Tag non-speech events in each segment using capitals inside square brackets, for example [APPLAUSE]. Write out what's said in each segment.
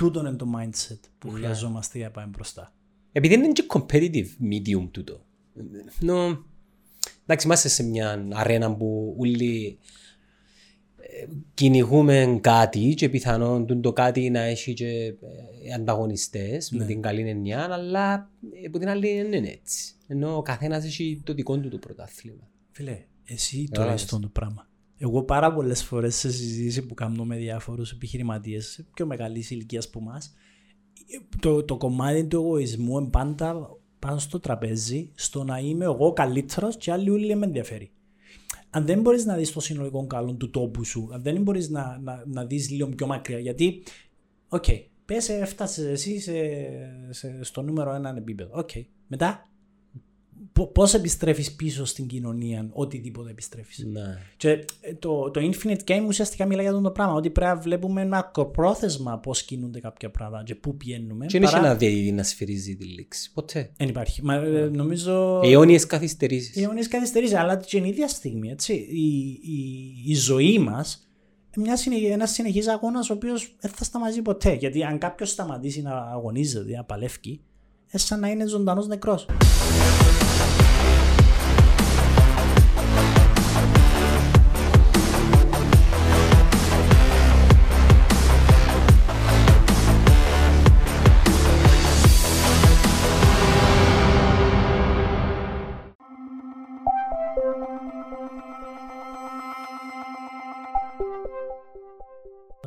τούτο είναι το mindset που χρειαζόμαστε για να πάμε μπροστά. Επειδή είναι και competitive medium τούτο. Νο, εντάξει, είμαστε σε μια αρένα που όλοι ε, κυνηγούμε κάτι και πιθανόν τούτο το κάτι να έχει και ε, ανταγωνιστές με την καλή εννοιά, αλλά ε, από την άλλη είναι έτσι. Ενώ ο καθένας έχει το δικό του το πρωτάθλημα. Φίλε, εσύ το λες το πράγμα. Εγώ πάρα πολλές φορές σε συζήτηση που κάνω με διάφορους επιχειρηματίες πιο μεγάλης ηλικίας από εμά, το, το κομμάτι του εγωισμού είναι πάντα πάνω στο τραπέζι, στο να είμαι εγώ καλύτερος και οι άλλοι όλοι δε με ενδιαφέρει. Αν δεν μπορείς να δεις το συνολικό καλό του τόπου σου, αν δεν μπορείς να, να, να δεις λίγο πιο μακριά, γιατί, OK, okay, πες έφτασες εσύ σε, σε, στο νούμερο ένα επίπεδο. OK, okay. μετά Πώς επιστρέφεις πίσω στην κοινωνία, οτιδήποτε επιστρέφεις. Ναι. Και ε, το, το Infinite Game ουσιαστικά μιλάει για αυτό το πράγμα. Ότι πρέπει να βλέπουμε μακροπρόθεσμα πώς κινούνται κάποια πράγματα και πού πηγαίνουμε. Και δεν παρά... έχει να σφυρίζει τη λήξη. Ποτέ. Δεν υπάρχει. Μα, ε, νομίζω. Αιώνιες καθυστερήσεις. Αιώνιες καθυστερήσεις, αλλά και την ίδια στιγμή. Έτσι, η, η, η ζωή μας ένας συνεχής αγώνας ο οποίος δεν θα σταματήσει ποτέ. Γιατί αν κάποιος σταματήσει να αγωνίζεται, να παλεύει, σαν να είναι ζωντανός νεκρός.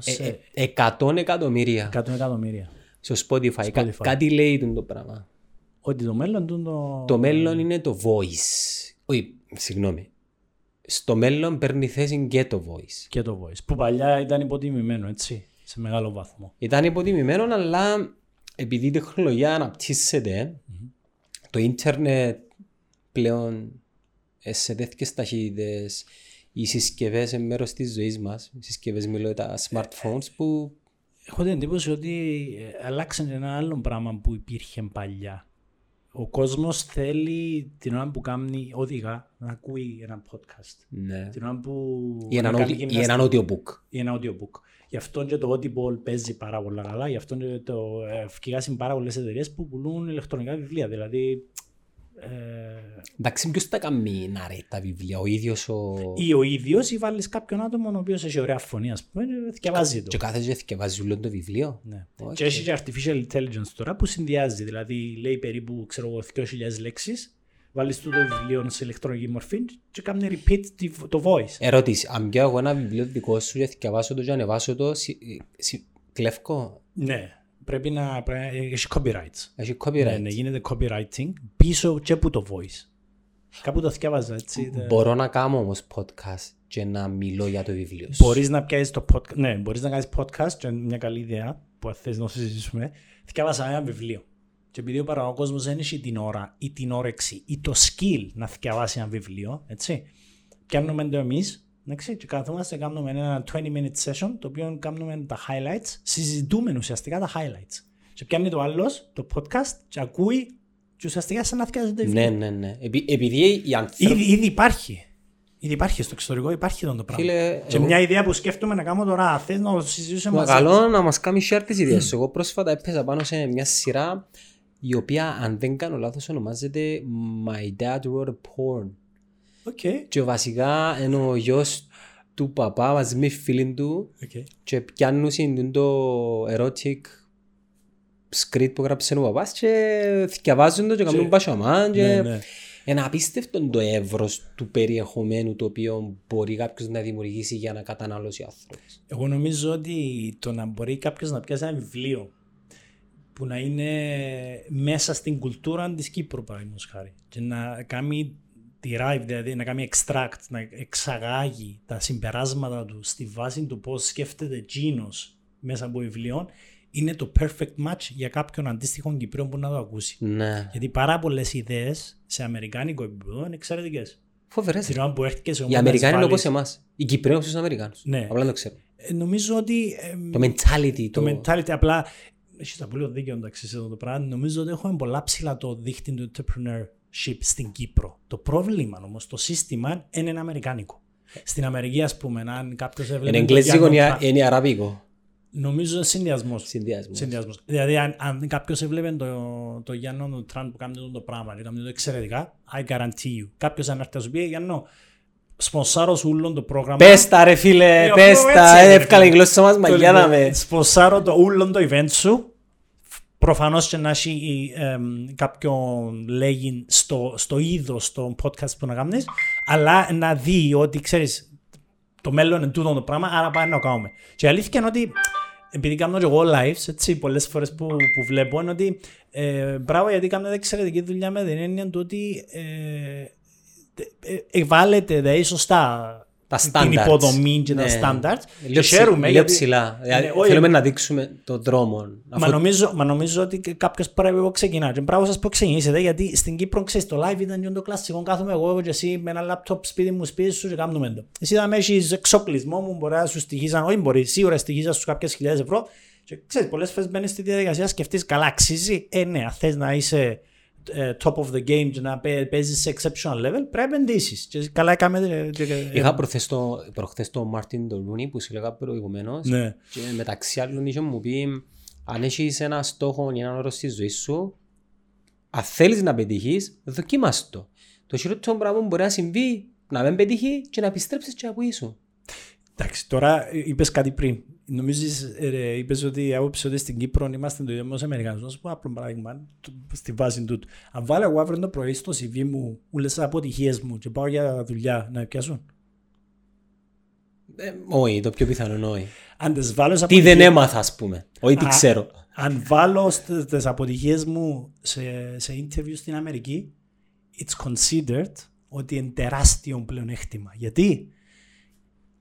Ε, ε, εκατόν εκατομμύρια. Εκατόν εκατομμύρια. Στο Spotify. Spotify. κάτι λέει το πράγμα. Ότι το μέλλον του το... Το μέλλον είναι το voice. Όχι, συγγνώμη. Στο μέλλον παίρνει θέση και το voice. Και το voice. Που παλιά ήταν υποτιμημένο, έτσι. Σε μεγάλο βαθμό. Ήταν υποτιμημένο, αλλά επειδή η τεχνολογία αναπτύσσεται, mm-hmm. το ίντερνετ πλέον σε τέτοιε ταχύτητες, οι συσκευές είναι μέρος της ζωής μας. Οι συσκευές μιλώ τα smartphones που. Έχω την εντύπωση ότι ε, αλλάξαν ένα άλλο πράγμα που υπήρχε παλιά. Ο κόσμος θέλει την ώρα που κάνει οδηγά να ακούει ένα podcast. Ναι. Την ώρα που. ή ένα, ή ένα audiobook. Ή ένα audiobook. Γι' αυτό και το Audible παίζει πάρα πολύ καλά. Γι' αυτό και το ευκαιρία πάρα πολλές εταιρείες που πουλούν ηλεκτρονικά βιβλία. Δηλαδή ε, Εντάξει, ποιος τα κάνει να ρε τα βιβλία, ο ίδιος ο... Ή ο ίδιος ή βάλεις κάποιον άτομο ο οποίος έχει ωραία φωνή, ας πούμε, θυκευάζει το. Και κάθε και θυκευάζει όλο το βιβλίο. Ναι. Okay. Και έχει και artificial intelligence τώρα που συνδυάζει, δηλαδή λέει περίπου, ξέρω εγώ, 2.000 λέξεις, βάλεις το βιβλίο σε ηλεκτρονική μορφή και κάνει repeat το voice. Ερώτηση, αν πιάω εγώ ένα βιβλίο δικό σου και θυκευάσω το και ανεβάσω το, κλέφκω; Ναι πρέπει να έχει copyrights. Έχει copyright. Ναι, ναι, γίνεται copywriting πίσω και από το voice. Κάπου το θυκεύαζα έτσι. Μπορώ να κάνω όμως podcast και να μιλώ για το βιβλίο σου. Μπορείς να πιάσεις το podcast. Ναι, μπορείς να κάνεις podcast και μια καλή ιδέα που θες να συζητήσουμε. Θυκεύαζα ένα βιβλίο. Και επειδή ο παραγωγός κόσμος δεν έχει την ώρα ή την όρεξη ή το skill να θυκευάσει ένα βιβλίο, έτσι. Πιάνουμε το εμείς Εντάξει, και καθόμαστε κάνουμε ένα 20 minute session το οποίο κάνουμε τα highlights, συζητούμε ουσιαστικά τα highlights. Και πιάνει το άλλος το podcast και ακούει και ουσιαστικά σαν να φτιάζει το Ναι, ναι, ναι. επειδή οι άνθρωποι... Ήδη, ήδη υπάρχει. Ήδη υπάρχει στο εξωτερικό, υπάρχει αυτό το πράγμα. Φίλε, και εγώ... μια ιδέα που σκέφτομαι να κάνω τώρα, θες να συζητήσουμε μαζί. Καλό να μας κάνει share τις ιδέες. Εγώ πρόσφατα έπαιζα πάνω σε μια σειρά η οποία αν δεν κάνω λάθος ονομάζεται My Dad Wrote a Porn. Okay. Και βασικά είναι ο γιος του παπά μαζί με φίλοι του okay. και πιάνουν το erotic script που γράψε ο παπάς και θυκιαβάζουν το και κάνουν πασιαμάν και ναι, ναι. είναι απίστευτο το εύρος του περιεχομένου το οποίο μπορεί κάποιος να δημιουργήσει για να καταναλώσει άνθρωπος. Εγώ νομίζω ότι το να μπορεί κάποιος να πιάσει ένα βιβλίο που να είναι μέσα στην κουλτούρα της Κύπρου, παραδείγματος χάρη, και να κάνει derive, δηλαδή να κάνει extract, να εξαγάγει τα συμπεράσματα του στη βάση του πώς σκέφτεται εκείνο μέσα από βιβλίο, είναι το perfect match για κάποιον αντίστοιχο Κυπρίο που να το ακούσει. Ναι. Γιατί πάρα πολλές ιδέες σε αμερικάνικο επίπεδο είναι εξαιρετικές. Φοβερές. που έρχεται σε Οι Αμερικάνοι είναι όπως εμάς. Οι Κυπρέοι όπω του Αμερικάνους. Ναι. Απλά το ξέρω. Ε, νομίζω ότι. Ε, το mentality. Το, το mentality απλά. Έχεις πολύ δίκιο εντάξει σε αυτό το πράγμα. Νομίζω ότι έχουμε πολλά ψηλά το δίχτυ του entrepreneur στην Κύπρο. Το πρόβλημα όμως, το σύστημα είναι ένα αμερικάνικο. Στην Αμερική, ας πούμε, αν κάποιος έβλεπε. Είναι εγγλέζικο ή είναι αραβικό. Νομίζω συνδυασμός. Συνδυασμός. Συνδυασμός. Δηλαδή, αν, αν κάποιος έβλεπε το, το Γιάννο του Τραν που κάνει το πράγμα και κάνει το εξαιρετικά, I guarantee you. Κάποιος αν έρθει να σου πει Γιάννο, σπονσάρω σου ούλον το πρόγραμμα. Πες τα ρε φίλε, Ε, πες αφού τα, έτσι είναι, εύκολα η φίλε. γλώσσα μας Το μαγιά να λοιπόν, με. Σπονσάρω το ούλον το event σου. Προφανώς και να έχει εμ, κάποιο λέγει στο, στο είδος στο podcast που να κάνεις, αλλά να δει ότι ξέρεις το μέλλον είναι τούτο το πράγμα, άρα πάει να το κάνουμε. Και η αλήθεια είναι ότι επειδή κάνω και εγώ lives, έτσι, πολλές φορές που, που βλέπω, είναι ότι ε, μπράβο γιατί κάνετε εξαιρετική δουλειά με την έννοια του ότι ε, ε, ε, βάλετε δηλαδή, σωστά Τα την standards. υποδομή και τα Ναι. standards. Λίγο Και ψη- χαίρομαι λίγο γιατί- ψηλά. Δηλαδή, Ναι, όχι, Θέλουμε να δείξουμε τον δρόμο. Μα Αφού- νομίζω, μα νομίζω ότι κάποιο πρέπει να ξεκινά. Και μπράβο σας που ξεκινήσετε, γιατί στην Κύπρο ξέρεις το live ήταν και το κλασικό. Κάθομαι εγώ και εσύ με ένα λάπτοπ σπίτι μου, σπίτι σου και κάνουμε το. Εσύ θα με έχεις εξοπλισμό μου, μπορεί να σου στοιχίζαν, όχι μπορεί, σίγουρα στοιχίζαν σου κάποιες χιλιάδες ευρώ. Και ξέρεις, πολλές φορές μπαίνεις στη διαδικασία, σκεφτείς καλά, αξίζει. Ε, ναι, θες να είσαι ε, top of the game και να παίζεις σε exceptional level, πρέπει να επενδύσεις. Και καλά, έκαμε. Είχα προχθές το, προχθές το Μάρτιν τον Ρούνι που σου λέγα προηγουμένως Ναι. και μεταξύ άλλων είχε μου πει αν έχεις ένα στόχο ή έναν όρο στη ζωή σου αν θέλεις να πετύχεις δοκίμας το. Το χειρότερο πράγμα που μπορεί να συμβεί να μην πετύχει και να επιστρέψεις και από ίσου. Εντάξει, τώρα είπες κάτι πριν. Νομίζεις, ε, ρε, είπες ότι η άποψη ότι στην Κύπρο είμαστε το ίδιο με τους Αμερικανούς. Να σου πω απλό παράδειγμα, το- στη βάση τούτου. Αν βάλω εγώ αύριο το πρωί στο CV μου όλες τις αποτυχίες μου και πάω για δουλειά να πιάσουν; Ε, όχι, το πιο πιθανό όχι. Αν τις βάλω στις Τι δεν αποτυχίες- έμαθα ας πούμε. Όχι τι Α, ξέρω. Αν βάλω στις τις αποτυχίες μου σε, σε interview στην Αμερική, it's considered ότι είναι τεράστιο πλεονέκτημα. Γιατί;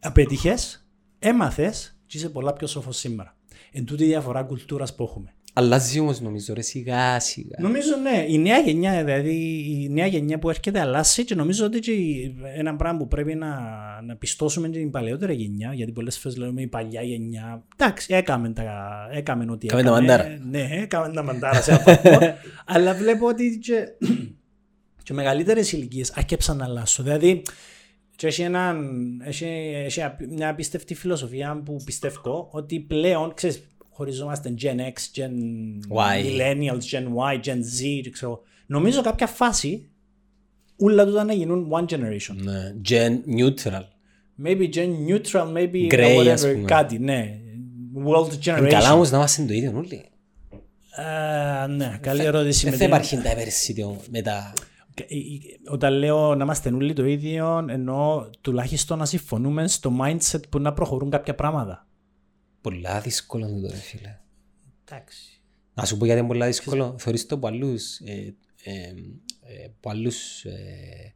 Απέτυχες, έμαθες και είσαι πολλά πιο σοφός σήμερα. Εν τούτη η διαφορά κουλτούρας που έχουμε. Αλλάζει όμως νομίζω ρε σιγά σιγά. Νομίζω ναι, η νέα γενιά, δηλαδή η νέα γενιά που έρχεται αλλάζει και νομίζω ότι και ένα πράγμα που πρέπει να, να πιστώσουμε και την παλαιότερη γενιά, γιατί πολλές φορές λέμε η παλιά γενιά, εντάξει, έκαμε, τα, έκαμε ό,τι Έκαμε τα έκαμε. μαντάρα. Ναι, έκαμε τα μαντάρα σε ένα βαθμό, [LAUGHS] αλλά βλέπω ότι και, και μεγαλύτερες ηλικίες αρκέψαν να αλλάσουν. Δηλαδή, και έχει, έναν, έχει, έχει μια απίστευτη φιλοσοφία που πιστεύω ότι πλέον, ξέρεις, χωριζόμαστε Gen X, Gen Y. Millennials, Gen Y, Gen Z, και ξέρω. Νομίζω κάποια φάση όλα τούτα να γίνουν one generation. Ναι, Gen neutral. Maybe gen neutral, maybe Grey, ας whatever, πούμε. κάτι, ναι. World Είναι generation. καλά όμως να είμαστε το ίδιο όλοι. Α, ναι, καλή ερώτηση. Δεν με θα την- υπάρχει diversity όμως με τα... Και, ε, ε, Όταν λέω να είμαστε όλοι το ίδιο, εννοώ τουλάχιστον να συμφωνούμε στο mindset που να προχωρούν κάποια πράγματα. Πολλά δύσκολο είναι το ρε φίλε. Εντάξει. Να σου πω γιατί είναι πολλά δύσκολο. Θεωρείς το που άλλους, ε, ε, ε, που άλλους ε,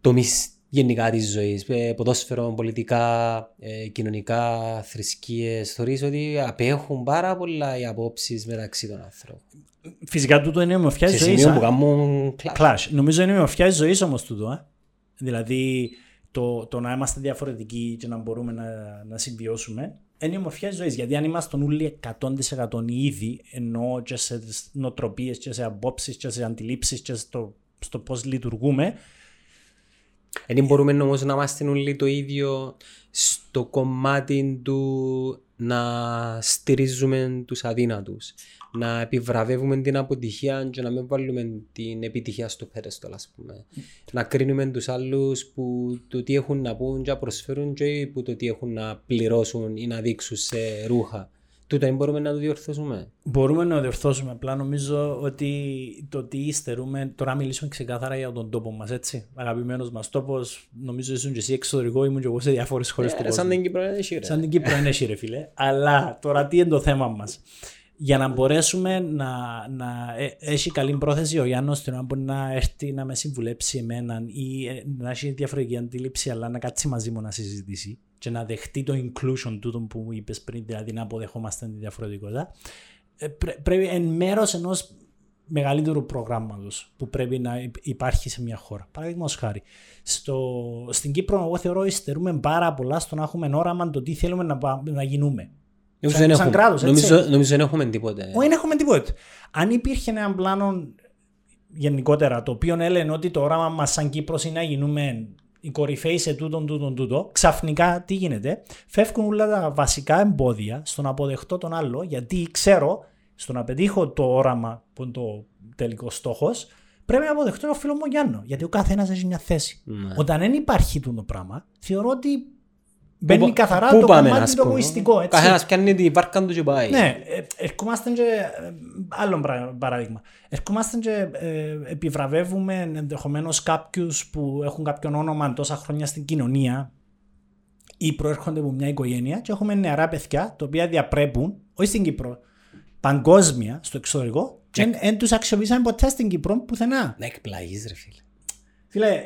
τομείς γενικά της ζωής, ε, ποδόσφαιρο, πολιτικά, ε, κοινωνικά, θρησκείες, θεωρείς ότι απέχουν πάρα πολλά οι απόψεις μεταξύ των ανθρώπων. Φυσικά τούτο είναι η ομορφιά Σε της ζωής. σημείο α. που κάνουν κλάσ. Clash. Νομίζω είναι η ομορφιά της ζωής όμως τούτο. Ε. Δηλαδή το, το να είμαστε διαφορετικοί και να μπορούμε να, να συμβιώσουμε είναι η ομορφιά της ζωής. Γιατί αν είμαστε όλοι 100% ήδη ενώ και σε νοοτροπίες και σε απόψεις και σε αντιλήψεις και στο, στο πώς λειτουργούμε Δεν μπορούμε όμως να είμαστε όλοι το ίδιο στο κομμάτι του να στηρίζουμε τους αδύνατους. Να επιβραβεύουμε την αποτυχία και να μην βάλουμε την επιτυχία στο πέραστολ, ας πούμε. Να κρίνουμε τους άλλους που το τι έχουν να πούν και να προσφέρουν και που το τι έχουν να πληρώσουν ή να δείξουν σε ρούχα. Τούτα δεν μπορούμε να το διορθώσουμε. Μπορούμε να διορθώσουμε. Απλά νομίζω ότι το τι υστερούμε. Τώρα μιλήσουμε ξεκάθαρα για τον τόπο μας, έτσι. Αγαπημένος μας τόπος. Νομίζω ήσουν και εσύ εξωτερικό, ήμουν και εγώ σε διάφορες χώρες του Ε, κόσμου. σαν την Κύπρο είναι σίγουρα. Σαν την Κύπρο είναι εσύ, ρε φίλε. Αλλά τώρα τι είναι το θέμα μας. Για να μπορέσουμε να, να ε, έχει καλή πρόθεση ο Γιάννος την ώρα που να έρθει να με συμβουλέψει εμένα ή ε, να έχει διαφορετική αντίληψη, αλλά να κάτσει μαζί μου να συζητήσει και να δεχτεί το inclusion τούτο που μου είπες πριν, δηλαδή να αποδεχόμαστε τη διαφορετικότητα. Ε, πρέ- πρέπει εν μέρος ενός μεγαλύτερου προγράμματος που πρέπει να υ- υπάρχει σε μια χώρα. Παραδείγματος χάρη. Στο, στην Κύπρο, εγώ θεωρώ υστερούμε πάρα πολλά στο να έχουμε όραμα το τι θέλουμε να, πα- να γίνουμε. Νομίζω σαν- δεν σαν έχουμε- κράτος, έτσι. νομίζω- νομίζω δεν έχουμε τίποτε. Όχι, δεν έχουμε τίποτα. Αν υπήρχε ένα πλάνο γενικότερα το οποίο έλεγε ότι το όραμα μας σαν Κύπρος είναι να γίνουμε οι κορυφαίοι σε τούτον, τούτον, τούτο, ξαφνικά τι γίνεται, φεύγουν όλα τα βασικά εμπόδια στο να αποδεχτώ τον άλλο, γιατί ξέρω στο να πετύχω το όραμα που είναι το τελικός στόχος, πρέπει να αποδεχτώ τον φίλο μου Γιάννο. Γιατί ο καθένας έχει μια θέση. Ναι. Όταν δεν υπάρχει το πράγμα, θεωρώ ότι μπαίνει πα- καθαρά πού το πάμε, κομμάτι ας το πούμε; εγωιστικό. έτσι. Καθένας πιάνει την βάρκα του και πάει. Ναι, ε, ερχόμαστε και. ε, Άλλο πρα- παράδειγμα. Ερχόμαστε και ε, επιβραβεύουμε ενδεχομένως κάποιους που έχουν κάποιον όνομα τόσα χρόνια στην κοινωνία ή προέρχονται από μια οικογένεια και έχουμε νεαρά παιδιά τα οποία διαπρέπουν, όχι στην Κύπρο, παγκόσμια στο εξωτερικό και δεν τους αξιοποιήσαμε ποτέ στην Κύπρο πουθενά. Να εκπλαγείς ρε φίλε. Φίλε,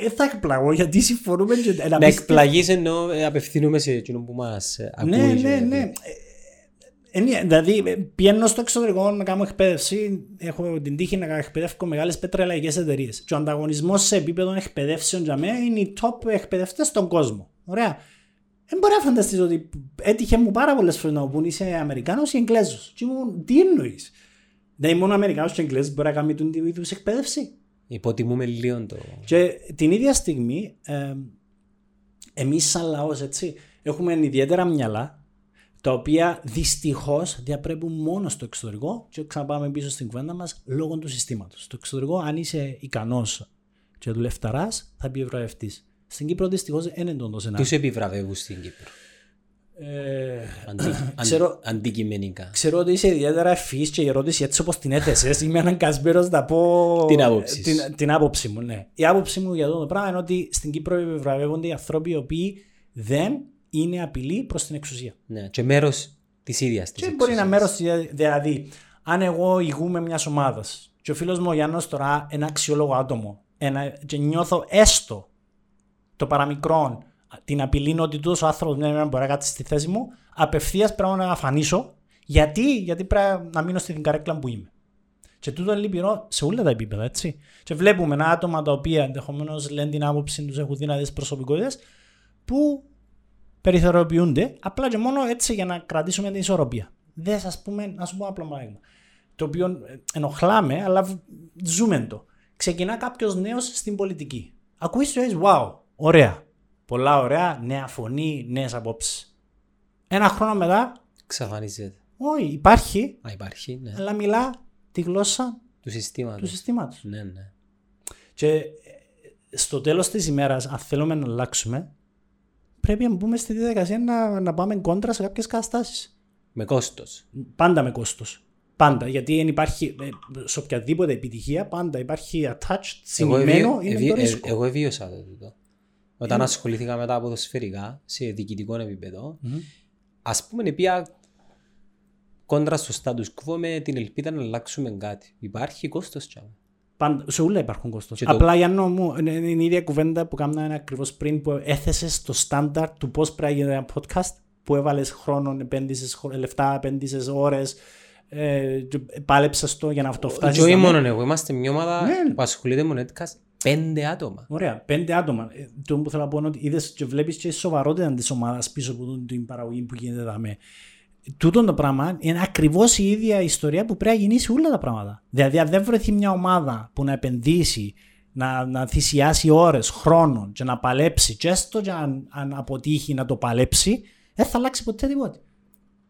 δεν θα εκπλαγώ γιατί συμφωνούμε και να Να πεις- εκπλαγείς εννοώ ε, απευθύνουμε σε εκείνον που μας ε, ακούει. Ναι, και- ναι, ναι. Ε, ε, ναι, Δηλαδή, ε, πηγαίνω στο εξωτερικό να κάνω εκπαίδευση. Έχω την τύχη να εκπαιδεύω μεγάλες πετρελαϊκές εταιρείες. Και ο ανταγωνισμός σε επίπεδο εκπαιδεύσεων για μένα είναι οι top εκπαιδευτές στον κόσμο. Ωραία. Δεν μπορεί να φανταστείς ότι έτυχε μου πάρα πολλές φορές να μου πούν είσαι Αμερικάνος ή Εγγλέζος. Και μου, τι εννοείς. Δηλαδή, μόνο Αμερικάνος και Εγγλέζος μπορεί να κάνει τον είδους εκπαίδευση. Υποτιμούμε λίγο το... Και την ίδια στιγμή, ε, εμείς σαν λαός, έτσι, έχουμε ιδιαίτερα μυαλά, τα οποία δυστυχώς διαπρέπουν μόνο στο εξωτερικό και ξαναπάμε πίσω στην κουβέντα μας λόγω του συστήματος. Στο εξωτερικό, αν είσαι ικανός και δουλευταράς, θα επιβραβευτεί. Στην Κύπρο δυστυχώς δεν είναι το σενάριο. Τους επιβραβεύουν στην Κύπρο. Ε, Αντι... αν- Ξέρω- Αντικειμενικά. Ξέρω ότι είσαι ιδιαίτερα ευφυής και η ερώτηση έτσι όπως την έθεσες είμαι αναγκασμένος να πω Την άποψης σου. την, την άποψη μου. Ναι. Η άποψη μου για αυτό το πράγμα είναι ότι στην Κύπρο επιβραβεύονται οι άνθρωποι οι οποίοι δεν είναι απειλή προς την εξουσία. Ναι. Και μέρος της ίδιας της Και μπορεί να εξουσίας. μέρος τη. Δηλαδή, αν εγώ ηγούμε μιας ομάδας και ο φίλος μου ο Γιάννος τώρα ένα αξιόλογο άτομο ένα, και νιώθω έστω το παραμικρόν την απειλή ότι τούτος ο άνθρωπος μια μέρα μπορεί να κάτσει στη θέση μου, απευθείας πρέπει να αφανίσω. Γιατί, Γιατί πρέπει να μείνω στην καρέκλα που είμαι. Και τούτο είναι λυπηρό σε όλα τα επίπεδα, έτσι. Και βλέπουμε άτομα τα οποία ενδεχομένως λένε την άποψη τους, έχουν δυνατέ προσωπικότητες, που περιθωριοποιούνται απλά και μόνο έτσι για να κρατήσουμε την ισορροπία. Δεν σα πούμε, να σου πω απλό παράδειγμα. Το οποίο ε, ενοχλάμε, αλλά β- ζούμε το. Ξεκινά κάποιος νέος στην πολιτική. Ακούεις το έτσι, wow, ωραία. Πολλά ωραία, νέα φωνή, νέες απόψεις. Ένα χρόνο μετά, Ξαφανίζεται. όχι, υπάρχει, Α, υπάρχει, ναι. αλλά μιλά τη γλώσσα Του συστήματος. του συστήματος. Ναι, ναι. Και ε, στο τέλος της ημέρας, αν θέλουμε να αλλάξουμε, πρέπει να μπούμε στη διαδικασία να, να πάμε κόντρα σε κάποιες καταστάσεις. Με κόστος. Πάντα με κόστος. Πάντα. Γιατί δεν υπάρχει, ε, σε οποιαδήποτε επιτυχία, πάντα υπάρχει attached, συνημένο ευβίω- είναι ευβί- το ε, ρίσκο. Εγώ εβίωσα το τούτο. Όταν ασχολήθηκα με τα ποδοσφαιρικά σε διοικητικό επίπεδο, Μμμ. ας πούμε πια κόντρα στο status quo με την ελπίδα να αλλάξουμε κάτι. Υπάρχει κόστος τσάμε. Πάντα, σε όλα υπάρχουν κόστος. Και το- Απλά για να μου, είναι είναι η ίδια κουβέντα που κάναμε ακριβώς πριν που έθεσες το στάνταρ του πώς πρέπει να γίνει ένα podcast που έβαλες χρόνο, επένδυσες λεφτά, επένδυσες ώρες. Ε, και πάλεψες το για να το φτάσεις. Και όχι μόνο εγώ, είμαστε μια ομάδα Ναι. που ασχολείται με podcast πέντε άτομα. Ωραία, πέντε άτομα. Ε, Το που θέλω να πω είναι ότι είδες και βλέπεις και η σοβαρότητα της ομάδας πίσω από την- την παραγωγή που γίνεται δαμέ. Τούτο το πράγμα είναι ακριβώς η ίδια ιστορία που πρέπει να γίνει σε όλα τα πράγματα. Δηλαδή, αν δεν βρεθεί μια ομάδα που να επενδύσει, να, να θυσιάσει ώρες, χρόνο και να παλέψει, και έστω και αν, αν αποτύχει να το παλέψει, δεν θα αλλάξει ποτέ τίποτα.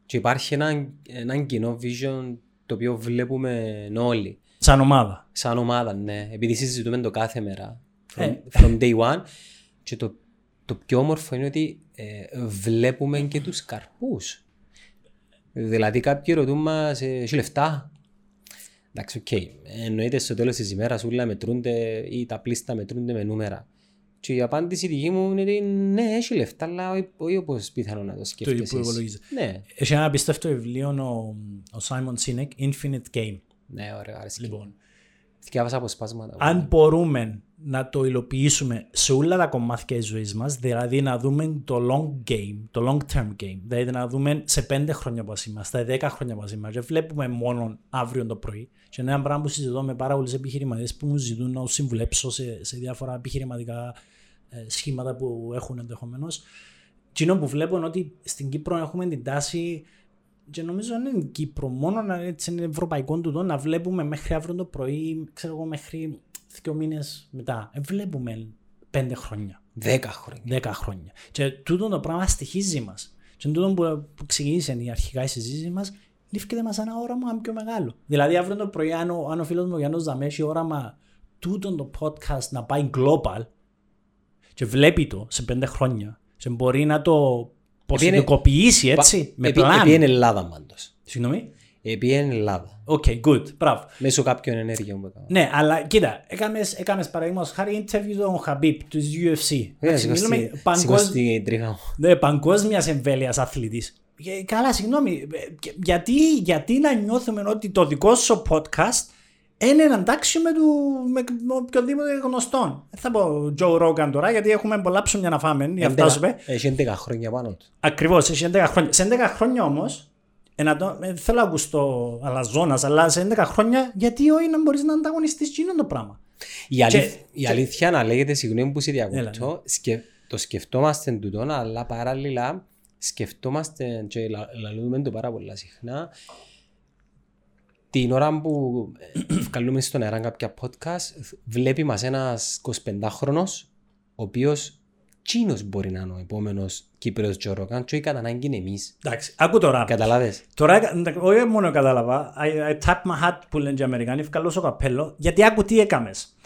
Και υπάρχει ένα, ένα κοινό vision το οποίο βλέπουμε όλοι. Σαν ομάδα. Σαν ομάδα, ναι. Επειδή συζητούμε το κάθε μέρα. From, Ε. from day one. Και το, το πιο όμορφο είναι ότι ε, βλέπουμε και τους καρπούς. Δηλαδή κάποιοι ρωτούν μας, ε, έχει λεφτά; Εντάξει, οκ. Εννοείται στο τέλος της ημέρας όλα μετρούνται ή τα πλείστα μετρούνται με νούμερα. Και η απάντηση δική μου είναι ότι ναι, έχει λεφτά, αλλά όχι- όχι όπως πιθανό να το σκέφτεσαι. που υπολογίζεις. Ναι, Έχει ένα απίστευτο βιβλίο ο, ο Simon Sinek, Infinite Game. Ναι, ωραία, αρέσει. Λοιπόν, Διάβασα αποσπάσματα. αν μπορούμε να το υλοποιήσουμε σε όλα τα κομμάτια της ζωής μας, δηλαδή να δούμε το long game, το long term game, δηλαδή να δούμε σε πέντε χρόνια που είμαστε, δέκα χρόνια που είμαστε, και βλέπουμε μόνο αύριο το πρωί. Και είναι ένα πράγμα που συζητώ με πάρα πολλούς επιχειρηματίες που μου ζητούν να τους συμβουλέψω σε, σε διάφορα επιχειρηματικά ε, σχήματα που έχουν ενδεχομένως. Κοινό που βλέπω είναι ότι στην Κύπρο έχουμε την τάση και νομίζω δεν είναι Κύπρο, μόνο να έτσι είναι ευρωπαϊκό τούτο, να βλέπουμε μέχρι αύριο το πρωί, ξέρω εγώ, μέχρι δύο μήνες μετά. Ε, βλέπουμε πέντε χρόνια. Δέκα χρόνια. Δέκα χρόνια. Και τούτο το πράγμα στοιχίζει μας. Και τούτο που, που ξεκίνησε η αρχικά η συζήτηση μας, λήφθηκε μας ένα όραμα πιο μεγάλο. Δηλαδή, αύριο το πρωί, αν ο, αν ο φίλος μου ο Γιάννος Δαμέ έχει όραμα τούτο το podcast να πάει global και βλέπει το σε πέντε χρόνια και μπορεί να το ποσοτικοποιήσει έτσι, με πλάνο. Επήε Ελλάδα πάντως. Συγγνώμη. Επήε Ελλάδα. OK, okay, good, μπράβο. Μέσω κάποιων ενέργειων που έκανα. Ναι, αλλά κοίτα, έκαμες, έκαμες παραδείγματος χάρη interview τον Χαμπίπ του UFC. Ναι, σηκώστην η τρίχα μου. Ναι, παγκόσμιας εμβέλειας αθλητής. Καλά, συγγνώμη, γιατί, γιατί να νιώθουμε ότι το δικό σου podcast είναι εντάξει με, του, με, με οποιοδήποτε γνωστό. Δεν θα πω Joe Rogan τώρα, γιατί έχουμε πολλά ψωμιά να φάμε. Για φτάσουμε. Έχει 11 χρόνια πάνω του. Ακριβώς, έχει 11 χρόνια. Σε 11 χρόνια όμως, δεν θέλω να ακούσω αλαζόνας, αλλά σε 11 χρόνια, γιατί όχι να μπορείς να ανταγωνιστείς εκείνο το πράγμα. Η, αλήθ, και, η αλήθεια να λέγεται, συγγνώμη που σε διακόπτω, ναι. σκε, το σκεφτόμαστε τούτο, αλλά παράλληλα σκεφτόμαστε και λαλούμε το πάρα πολλά συχνά την ώρα που βγάλουμε στον αέρα κάποια podcast, βλέπει μας ένας 25χρονος, ο οποίος Τσίνος μπορεί να είναι ο επόμενος Κύπρος Τζοροκάν και όχι κατά ανάγκη είναι εμείς. Εντάξει, άκου τώρα. Καταλάβες; Τώρα, όχι μόνο κατάλαβα, I, I tap my hat που λένε οι Αμερικάνοι, βγάλω στο καπέλο, γιατί άκου τι έκαμες.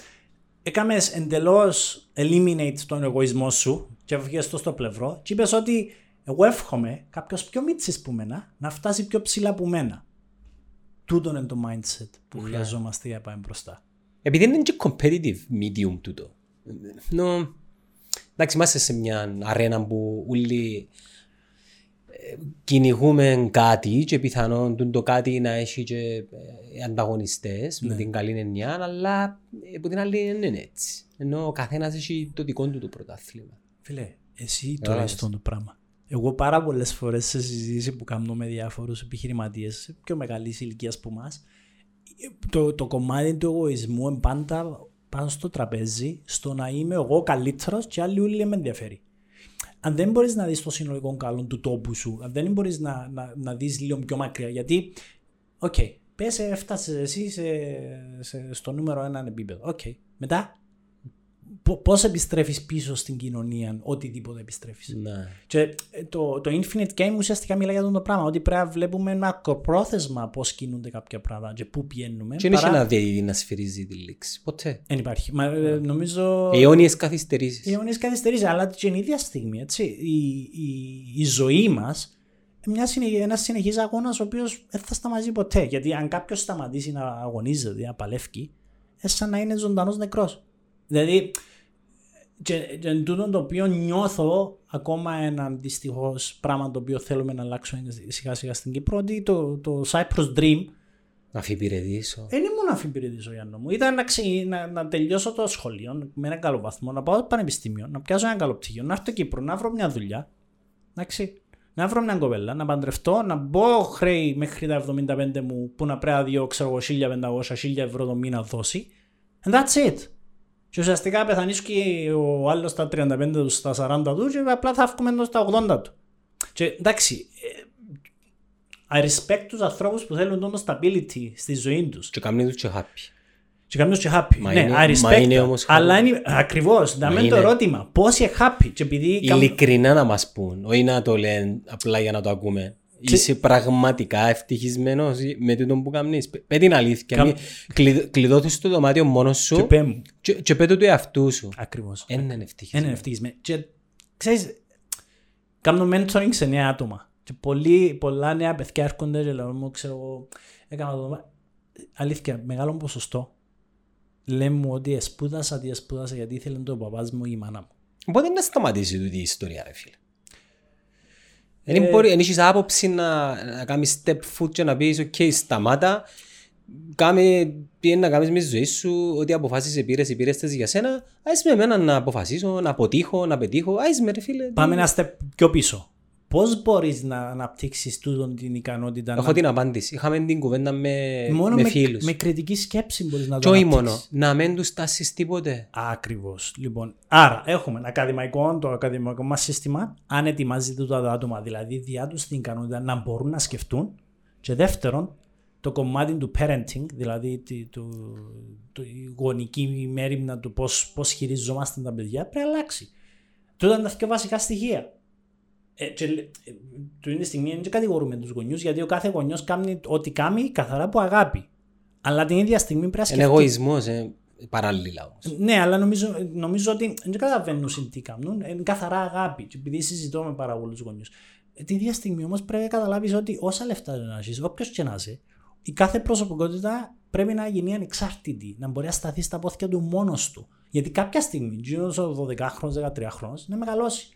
Έκαμες εντελώς eliminate τον εγωισμό σου και βγες το στο πλευρό και είπες ότι εγώ εύχομαι κάποιος πιο μίτσις που μένα να φτάσει πιο ψηλά που μένα. Τούτο είναι το mindset που yeah. Ναι. χρειαζόμαστε για να πάμε μπροστά. Επειδή είναι και competitive medium τούτο. No, εντάξει, είμαστε σε μια αρένα που όλοι ε, κυνηγούμε κάτι και πιθανόν το κάτι να έχει και ε, ανταγωνιστές ναι. με την καλή εννοιά, αλλά ε, από την άλλη είναι έτσι. Ενώ ο καθένας έχει το δικό του το πρωτάθλημα. Φίλε, εσύ το λες το πράγμα. Εγώ πάρα πολλές φορές σε συζήτηση που κάνω με διάφορους επιχειρηματίες πιο μεγάλης ηλικίας που εμά, το, το κομμάτι του εγωισμού είναι πάντα πάνω στο τραπέζι, στο να είμαι εγώ καλύτερος και άλλοι όλοι εν με ενδιαφέρει. Αν δεν μπορείς να δεις το συνολικό καλό του τόπου σου, αν δεν μπορείς να, να, να δεις λίγο πιο μακριά, γιατί, OK, okay, πες έφτασες εσύ σε, σε, στο νούμερο έναν επίπεδο. OK, okay. μετά Πώς επιστρέφεις πίσω στην κοινωνία, οτιδήποτε επιστρέφεις. Ναι. Και ε, το, το Infinite Game ουσιαστικά μιλάει για αυτό το πράγμα. Ότι πρέπει να βλέπουμε μακροπρόθεσμα πώς κινούνται κάποια πράγματα και πού πηγαίνουμε. Και δεν έχει ένα δει να σφυρίζει τη λήξη. Ποτέ. Δεν υπάρχει. Μα, ε, νομίζω. Αιώνιες καθυστερήσεις. Αιώνιες καθυστερήσεις, αλλά και την ίδια στιγμή. Έτσι, η, η, η ζωή μας ένας συνεχής αγώνας ο οποίος δεν θα σταματήσει ποτέ. Γιατί αν κάποιος σταματήσει να αγωνίζεται, να παλεύει, σαν να είναι ζωντανός νεκρός. Δηλαδή, και, και τούτο το οποίο νιώθω ακόμα ένα δυστυχώς πράγμα το οποίο θέλουμε να αλλάξουμε σιγά σιγά στην Κύπρο ότι το, το Cyprus Dream να αφιπηρετήσω. Δεν ήμουν να αφιπηρετήσω Γιάννο μου. Ήταν να, ξε, να, να, τελειώσω το σχολείο με ένα καλό βαθμό, να πάω στο πανεπιστήμιο, να πιάσω ένα καλό πτυχίο, να έρθω Κύπρο, να βρω μια δουλειά. Εντάξει, να βρω μια κοπέλα, να παντρευτώ, να μπω χρέη μέχρι τα 75 μου που να πρέπει να δω ξέρω 1500-1000 ευρώ το μήνα δώσει. And that's it. Και ουσιαστικά πεθανείς και ο άλλος στα 35 τους, στα 40 τους και απλά θα βγούμε στα 80 του. Και εντάξει, ε, I respect τους ανθρώπους που θέλουν τον stability στη ζωή τους. Και κάνουν τους και happy. Και κάνουν τους και happy. Μα ναι, είναι, I respect. Μα είναι όμως Αλλά είναι, ακριβώς, να είναι το ερώτημα. Πώς είναι happy; Και επειδή Ειλικρινά να μας πούν, όχι να το λένε απλά για να το ακούμε. Είσαι πραγματικά ευτυχισμένος με το που κάνεις. Πέ την αλήθεια. Καμ... Κλειδώθεις στο δωμάτιο μόνος σου και πέ μου. Και, και πέ το του εαυτού σου. Ακριβώς. Ένα είναι ευτυχισμένος. Ένα ευτυχισμένος. Και ξέρεις, κάνω mentoring σε νέα άτομα. Και πολλοί, πολλά νέα παιδιά έρχονται και λέω μου, ξέρω εγώ, έκανα το Αλήθεια, μεγάλο ποσοστό. Λέμε μου ότι εσπούδασα τι εσπούδασα γιατί ήθελε το παπάς μου ή η μάνα μου. Οπότε να σταματήσει τούτη η ιστορία, ρε φίλε. Δεν ε, μπορεί, έχεις άποψη να, να κάνεις step foot και να πεις ok σταμάτα. Κάμε, πήγαινε να κάνεις μες τη ζωή σου ότι αποφάσεις πήρες ή πήρες για σένα. Ας με εμένα να αποφασίσω, να αποτύχω, να πετύχω. Ας με ρε φίλε Πάμε ένα step πιο πίσω Πώς μπορείς να αναπτύξεις τούτον την ικανότητα. Έχω να... την απάντηση. Είχαμε την κουβέντα με, μόνο με, με φίλους. Με κριτική σκέψη μπορείς να το αναπτύξει. όχι μόνο. Να μην τους τάσεις τίποτε. Ακριβώς. Λοιπόν, άρα έχουμε ακαδημαϊκό, το ακαδημαϊκό μας σύστημα, αν ετοιμάζει το άτομα, δηλαδή διά τους την ικανότητα να μπορούν να σκεφτούν. Και δεύτερον, το κομμάτι του parenting, δηλαδή τη, του, του, η γονική μέρημνα του πώς, πώς χειριζόμαστε τα παιδιά, πρέπει να αλλάξει. Τούτα είναι τα πιο βασικά στοιχεία. Ε, και, ε, του είναι στιγμή δεν κατηγορούμε τους γονιούς γιατί ο κάθε γονιός κάνει ό,τι κάνει καθαρά από αγάπη. Αλλά την ίδια στιγμή πρέπει να σκεφτεί. Είναι εγωισμός, ε, παράλληλα όμως. Ναι, αλλά νομίζω, νομίζω ότι δεν καταλαβαίνουν τι κάνουν. Είναι καθαρά αγάπη. Και επειδή συζητώ με πάρα πολλούς γονιούς. Ε, την ίδια στιγμή όμως πρέπει να καταλάβεις ότι όσα λεφτά να έχεις, όποιος και να είσαι, η κάθε προσωπικότητα πρέπει να γίνει ανεξάρτητη, να μπορεί να σταθεί στα πόθηκια του μόνος του. Γιατί κάποια στιγμή, γύρω ο 12χρονο, 13χρονο, να μεγαλώσει.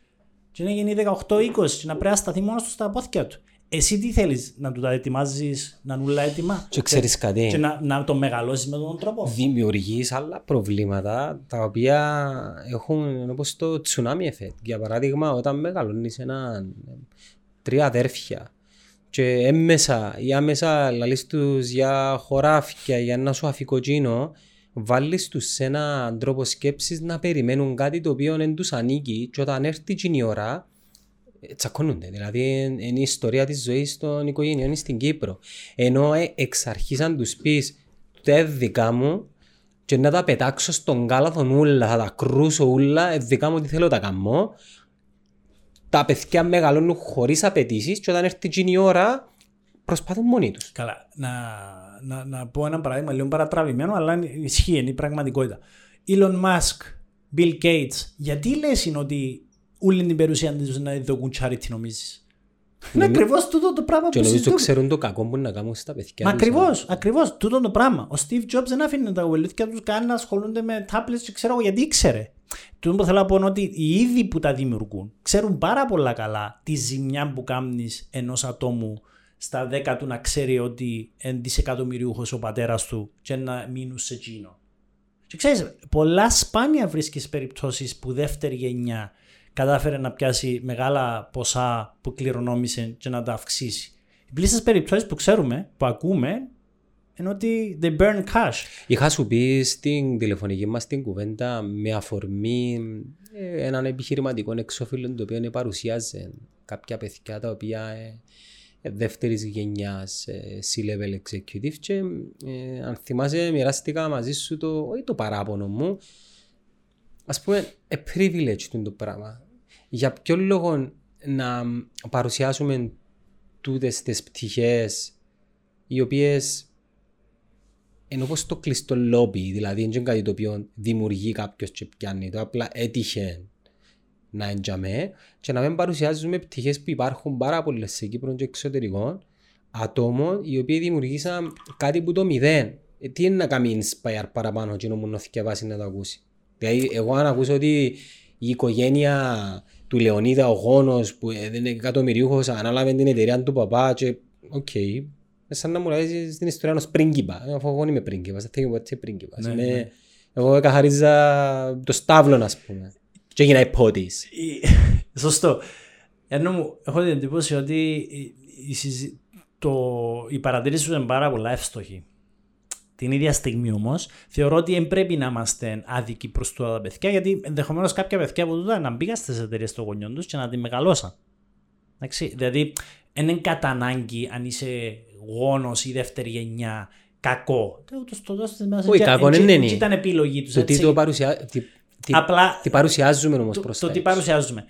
Και να γίνει 18-20 και να πρέπει να σταθεί μόνος του στα πόθηκια του. Εσύ τι θέλεις, να του τα ετοιμάζεις, να νουλά έτοιμα; Και ξέρεις κάτι. Και να, να το μεγαλώσεις με τον τρόπο; Δημιουργείς άλλα προβλήματα τα οποία έχουν όπως το τσουνάμι effect. Για παράδειγμα, όταν μεγαλώνεις ένα τρία αδέρφια και έμμεσα ή άμεσα λαλείς τους για χωράφια, για ένα σου αφικοτσίνο, βάλεις τους σε έναν τρόπο σκέψης να περιμένουν κάτι το οποίο δεν τους ανήκει και όταν έρθει η ώρα τσακώνονται. Δηλαδή είναι η ιστορία της ζωής των οικογενειών στην Κύπρο. Ενώ ε, εξ αρχής αν τους πεις τα δικά μου και να τα πετάξω στον κάλαθον ούλα, θα τα κρούσω ούλα, ε, δικά μου τι θέλω τα καμώ, τα παιδιά μεγαλώνουν χωρίς απαιτήσεις και όταν έρθει η ώρα προσπαθούν μόνοι τους. Καλά, να, να, να πω ένα παράδειγμα λίγο παρατραβημένο, αλλά ισχύει, είναι η πραγματικότητα. Elon Musk, Bill Gates, γιατί λες είναι ότι όλη την περιουσία του να δοκούν charity νομίζεις; Είναι ακριβώς τούτο το πράγμα που συζητούμε. Και νομίζω ξέρουν το κακό που να κάνουν στα παιδιά. Μα ακριβώς, ακριβώς τούτο το πράγμα. Ο Steve Jobs δεν άφηνε τα γουελούθια τους καν να ασχολούνται με tablets και ξέρω γιατί ήξερε. Τούτο που θέλω να πω είναι ότι οι ίδιοι που τα δημιουργούν ξέρουν πάρα πολλά καλά τη ζημιά που κάνεις ενός ατόμου στα δέκα του να ξέρει ότι είναι δισεκατομμυριούχος ο πατέρας του και να μείνουν σε εκείνο. Και ξέρεις, πολλά σπάνια βρίσκεις περιπτώσεις που δεύτερη γενιά κατάφερε να πιάσει μεγάλα ποσά που κληρονόμησε και να τα αυξήσει. Οι πλήστες περιπτώσεις που ξέρουμε, που ακούμε, είναι ότι they burn cash. Είχα σου πει στην τηλεφωνική μας την κουβέντα με αφορμή ε, έναν επιχειρηματικό εξώφυλλο το οποίο παρουσιάζει κάποια παιδιά τα οποία ε, ε δεύτερης γενιάς ε, C-level executive και ε, αν θυμάσαι μοιράστηκα μαζί σου το, όχι το παράπονο μου ας πούμε a privilege το πράγμα. Για ποιο λόγο να παρουσιάσουμε τούτες τις πτυχές οι οποίες είναι όπως το κλειστό λόμπι, δηλαδή δεν είναι κάτι το οποίο δημιουργεί κάποιος και πιάνει, το απλά έτυχε να εντιαμέ και να μην παρουσιάζουμε πτυχές που υπάρχουν πάρα πολλές σε Κύπρο και εξωτερικών ατόμων οι οποίοι δημιουργήσαν κάτι που το μηδέν. Ε, τι είναι να κάνει inspire παραπάνω και να μου βάσης να το ακούσει; Δηλαδή, εγώ αν ακούσω ότι η οικογένεια του Λεωνίδα, ο γόνος που δεν είναι εκατομμυρίουχος, ανάλαβε την εταιρεία του παπά. Και OK, okay. σαν να μου λέει στην ιστορία ενός πρίγκιπα. Αφού εγώ είμαι πρίγκιπας, δεν θέλω ποτέ πρίγκιπας. Ναι, ναι. Εγώ καθαρίζα το στάβλο, ας πούμε. Και έγινα ιππότης. Σωστό. Ενώ μου, έχω την εντύπωση ότι η, η, το, η παρατήρηση σου είναι πάρα πολλά εύστοχη. Την ίδια στιγμή όμω, θεωρώ ότι δεν πρέπει να είμαστε άδικοι προ τα παιδιά, γιατί ενδεχομένω κάποια παιδιά που τούτα να μπήκαν στι εταιρείε των γονιών του και να τη μεγαλώσαν. Εντάξει, δηλαδή, δεν είναι κατά ανάγκη αν είσαι γόνο ή δεύτερη γενιά κακό. Το Όχι, κακό δεν είναι. ήταν επιλογή του. Το τι το παρουσιά... τι, Απλά, τι παρουσιάζουμε όμως προς το, το τι παρουσιάζουμε.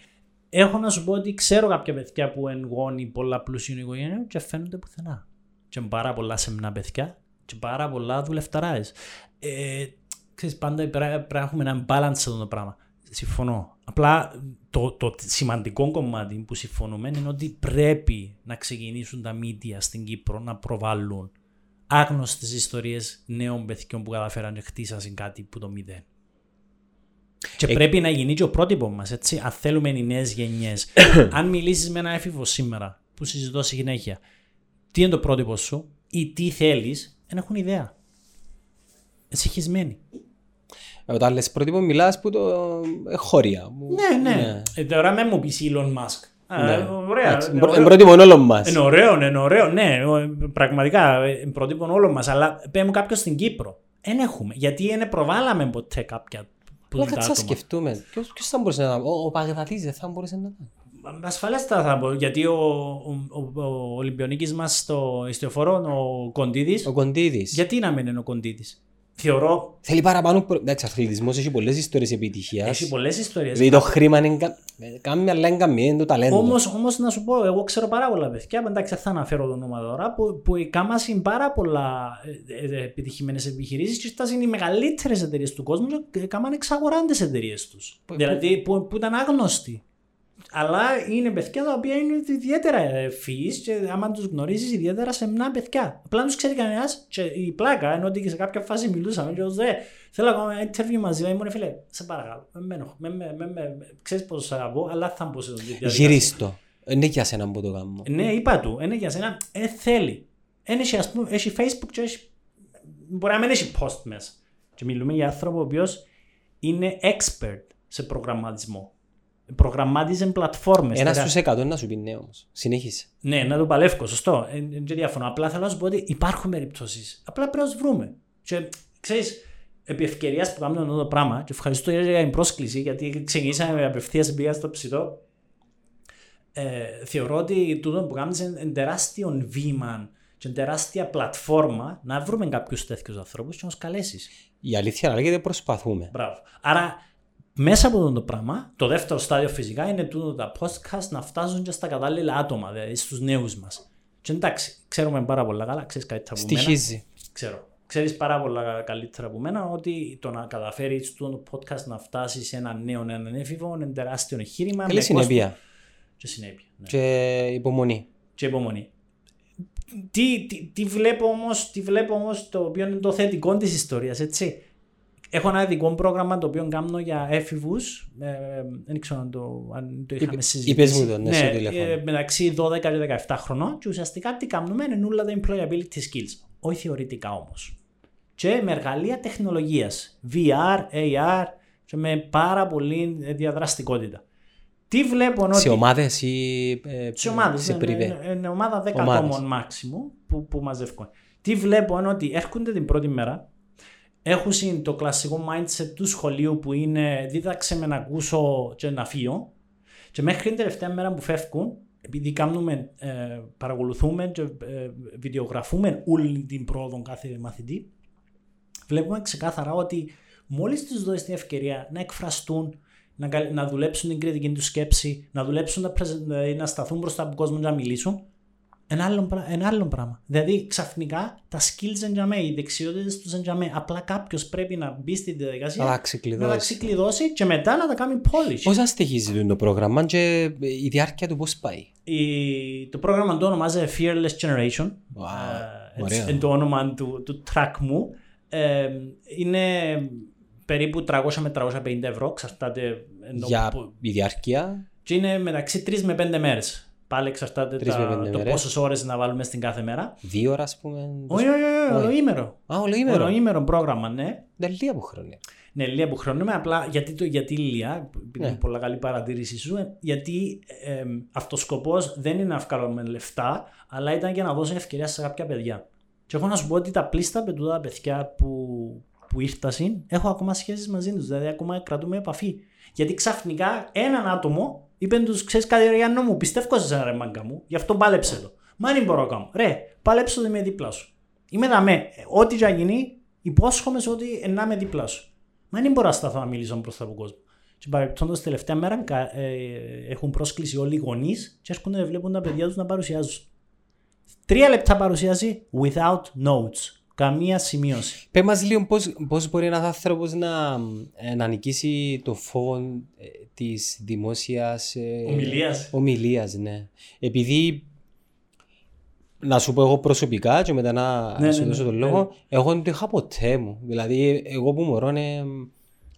Έχω να σου πω ότι ξέρω κάποια παιδιά που είναι γόνοι πολλά πλούσιων οικογένειων και φαίνονται πουθενά. Και πάρα πολλά σεμνά παιδιά και πάρα πολλά δουλευταράες. Ε, ξέρεις, πάντα πρέπει να έχουμε ένα balance σε αυτό το πράγμα. Συμφωνώ. Απλά το, το σημαντικό κομμάτι που συμφωνούμε είναι ότι πρέπει να ξεκινήσουν τα media στην Κύπρο να προβάλλουν άγνωστες ιστορίες νέων παιδιών που καταφέραν και χτίσαν κάτι που το μηδέν. Και ε... πρέπει να γίνει και ο πρότυπος μας, έτσι. Αν θέλουμε οι νέες γενιές. [COUGHS] αν μιλήσεις με ένα έφηβο σήμερα, που συζητώ συνέχεια, τι είναι το πρότυπο σου ή τι θέλεις, δεν έχουν ιδέα. Εσυχισμένοι. Όταν λες πρότυπο μιλάς που το ε, χώρια. Ναι, ναι. ναι. Ε, τώρα με μου πεις Elon Musk. Ναι. Ωραία. Είναι πρότυπο όλων μας. Είναι ωραίο, είναι ωραίο. Ναι, πραγματικά είναι πρότυπο όλων μας. Αλλά πέμουν κάποιος στην Κύπρο. Δεν έχουμε. Γιατί δεν προβάλαμε ποτέ κάποια που θα σκεφτούμε. Ποιος θα μπορούσε να Ο, ο Παγδατής δεν θα μπορούσε να Ασφαλέστατα θα πω, γιατί ο, ο, ο, ο Ολυμπιονίκης μας στο ιστιοφόρο, ο Κοντίδης, Ο Κοντίδης. γιατί να μην είναι ο Κοντίδης; Θεωρώ, Θέλει παραπάνω. προ- Εντάξει, αθλητισμός έχει πολλές ιστορίες επιτυχίας. έχει πολλές ιστορίες. Δηλαδή το χρήμα είναι κα- κάμια αλλά είναι καμία, είναι το ταλέντο. Όμως, όμως να σου πω, εγώ ξέρω πάρα πολλά παιδιά, που εντάξει θα αναφέρω το όνομα τώρα, που, που κάμασαν πάρα πολλά ε, ε, επιτυχημένες επιχειρήσεις και φτάσαν οι μεγαλύτερες εταιρείες του κόσμου και κάμαν εξαγοράντες εταιρείες τους. δηλαδή που, που ήταν άγνωστοι. Αλλά είναι παιδιά τα οποία είναι ιδιαίτερα ευφυείς και άμα τους γνωρίζεις ιδιαίτερα σεμνά παιδιά. Απλά τους ξέρει κανένας και η πλάκα είναι ότι και σε κάποια φάση μιλούσαμε και ως δε θέλω να κάνω ένα interview μαζί μου, ήμουν φίλε, σε παρακαλώ, με με ενοχ- με- με- με- με- ξέρεις πόσο σ' αγαπώ, αλλά θα μπω σε αυτή τη διαδικασία. Γυρίστο. Είναι για σένα που το κάνω. Ναι, είπα του, είναι για σένα, ε, θέλει. Εν έχει, ας πούμε, έχει Facebook και έχει, μπορεί να μην έχει post μέσα. Και μιλούμε για άνθρωπο ο οποίος είναι expert σε προγραμματισμό. Προγραμμάτιζε πλατφόρμες. Ένας τεράστιες. στους εκατό να σου πει ναι όμως. Συνέχισε. Ναι, να το παλεύω, σωστό. Ε, ε, και διαφωνώ. Απλά θέλω να σου πω ότι υπάρχουν περιπτώσεις. Απλά πρέπει να τις βρούμε. Και ξέρεις, επί ευκαιρίας που κάνουμε αυτό το πράγμα, και ευχαριστώ για την πρόσκληση, γιατί ξεκινήσαμε απευθείας πήγα στο ψητό. Ε, θεωρώ ότι τούτο που κάνουμε είναι ένα τεράστιο βήμα και μια τεράστια πλατφόρμα να βρούμε κάποιους τέτοιους ανθρώπους και να τους καλέσεις. Η αλήθεια να λέγεται προσπαθούμε; Μπράβο. Άρα, μέσα από αυτό το πράγμα, το δεύτερο στάδιο φυσικά είναι τούτο τα podcast να φτάσουν και στα κατάλληλα άτομα, δηλαδή στους νέους μας. Και εντάξει, ξέρουμε πάρα πολλά καλά, ξέρεις καλύτερα από μένα. Στοιχίζει. Ξέρω. Ξέρεις πάρα πολλά καλύτερα από μένα ότι το να καταφέρεις το podcast να φτάσει σε έναν νέο, έναν έφηβο είναι τεράστιο εγχείρημα. Καλή με συνέπεια. κόστος Και συνέπεια. Ναι. Και υπομονή. Και υπομονή. Τι, τι, τι βλέπω όμως, τι βλέπω όμως το οποίο είναι το θετικό της ιστορίας, έτσι. Έχω ένα ειδικό πρόγραμμα το οποίο κάνω για έφηβους, ε, δεν ξέρω αν το, αν το είχαμε Είπε- συζητήσει. είπες μου το, ναι, στο τηλέφωνο. ε, μεταξύ 12 και 17 χρονών και ουσιαστικά τι κάνουμε είναι όλα τα employability skills, όχι θεωρητικά όμως. Και με εργαλεία τεχνολογίας, VR, AR και με πάρα πολύ διαδραστικότητα. Τι βλέπω ότι... Σε ομάδες ή ε, Σε ομάδες. σε Είναι, πριβέ. είναι, είναι ομάδα 10 Ομάδες. ατόμων maximum που, που μαζεύουν. Τι βλέπω είναι ότι έρχονται την πρώτη μέρα, έχουν το κλασικό mindset του σχολείου που είναι δίδαξε με να ακούσω και να φύγω. Και μέχρι την τελευταία μέρα που φεύγουν επειδή κάνουμε, ε, παρακολουθούμε και ε, βιντεογραφούμε όλη την πρόοδο κάθε μαθητή βλέπουμε ξεκάθαρα ότι μόλις τους δώσεις την ευκαιρία να εκφραστούν, να, καλ- να δουλέψουν την κριτική τους σκέψη, να δουλέψουν να, πρεζε- δηλαδή να σταθούν μπροστά από τον κόσμος και να μιλήσουν, ένα άλλο, πρα- ένα άλλο πράγμα. Δηλαδή ξαφνικά τα skills είναι για μέ, οι δεξιότητες τους είναι για μέ. Απλά κάποιος πρέπει να μπει στη διαδικασία, Να τα να τα ξεκλειδώσει. ξεκλειδώσει και μετά να τα κάνει polish. Πόσα στοιχίζει το πρόγραμμα και η διάρκεια του πώς πάει; Η- το πρόγραμμα το ονομάζεται Fearless Generation. Wow, Ε, ωραίο. έτσι, είναι το όνομα του, του track μου. Ε, είναι περίπου 300 με 350 ευρώ, εξαρτάται. ενώ Για που- η διάρκεια. Και είναι μεταξύ 3 με 5 μέρες. Πάλι εξαρτάται Τρεις με τα, πέντε το μέρες. πόσες ώρες να βάλουμε στην κάθε μέρα. Δύο ώρα ας πούμε. Όχι, όχι, όχι, Όχι. ολοήμερο. Α, ολοήμερο. Ολοήμερο πρόγραμμα, ναι. Δεν λίγα από χρόνια. Ναι, Λία που χρονούμε, απλά γιατί, το, γιατί Λία, επειδή Ναι. είναι πολλά καλή παρατήρηση σου, ε, γιατί ε, ε, αυτός ο σκοπός δεν είναι να βγάλουμε λεφτά, αλλά ήταν για να δώσω ευκαιρία σε κάποια παιδιά. Και έχω να σου πω ότι τα πλήστα πετούτα παιδιά που, που ήρθασαν, έχω ακόμα σχέσεις μαζί τους, δηλαδή ακόμα κρατούμε επαφή. Γιατί ξαφνικά έναν άτομο είπε τους, ξέρεις κάτι ρε Γιάννο μου, πιστεύω σε ένα ρε μάγκα μου, γι' αυτό πάλεψε το. Μα δεν μπορώ να κάνω. Ρε, πάλεψε το είμαι δίπλα σου. Είμαι δαμέ. Ό,τι και να γίνει, υπόσχομαι σε ότι ε, να είμαι δίπλα σου. Μα δεν μπορώ να σταθώ να μιλήσω μπροστά από τον κόσμο. Και παρεπτόντω τελευταία μέρα κα- ε, έχουν πρόσκληση όλοι οι γονείς και έρχονται να βλέπουν τα παιδιά τους να παρουσιάζουν. Τρία λεπτά παρουσίαση without notes. Καμία σημείωση. Πες μας λίγο πώς, πώς μπορεί ένας άνθρωπος να, ε, να νικήσει το φόβο ε, της δημόσιας ε, Ομιλίας. ομιλίας, ναι. Επειδή να σου πω εγώ προσωπικά και μετά να Ναι, σου ναι, δώσω ναι, τον ναι. λόγο, εγώ δεν το είχα ποτέ μου. Δηλαδή, εγώ που μωρώ, ναι,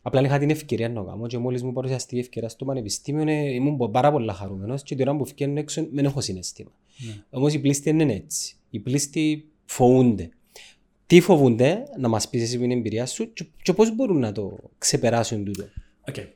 απλά είχα την ευκαιρία να το κάνω και μόλις μου παρουσιαστεί η ευκαιρία στο πανεπιστήμιο, ναι, ήμουν πάρα πολλά χαρούμενος και τώρα που βγαίνω έξω δεν έχω συναισθήμα. Ναι. Όμως οι πλήστοι δεν είναι έτσι. Οι πλήστοι φοβούνται. Τι φοβούνται, να μας πεις εσύ με την εμπειρία σου και, και πώς μπορούν να το ξεπεράσουν τούτο; Okay.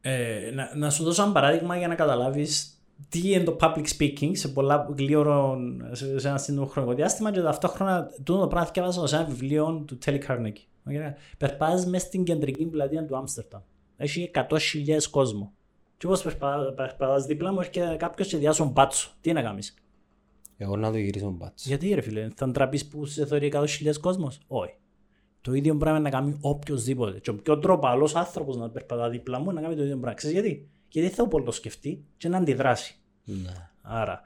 Ε, να, να σου δώσω ένα παράδειγμα για να καταλάβεις τι είναι το public speaking σε πολλά γλύωρο, σε, σε ένα σύντομο χρονικό διάστημα και ταυτόχρονα τούτο το πράγμα διάβασα σε ένα βιβλίο του Τέλη Καρνέκη. Okay. Περπάζεις μέσα στην κεντρική πλατεία του Άμστερνταμ. Έχει 100.000 κόσμο. Και όπως περπατάς δίπλα μου έρχεται κάποιος και διάσουν μπάτσο. Τι να κάνεις; Εγώ να το γυρίσω μπάτσο. Γιατί ρε φίλε, θα τραπείς που σε θεωρεί 100.000 κόσμος; Όχι. Το ίδιο πράγμα να κάνει οποιοδήποτε. Και ο πιο τροπαλός άνθρωπος να περπατά δίπλα μου να κάνει το ίδιο πράγμα. Ξέρεις γιατί; Γιατί θα πολύ το σκεφτεί και να αντιδράσει. Ναι. Άρα,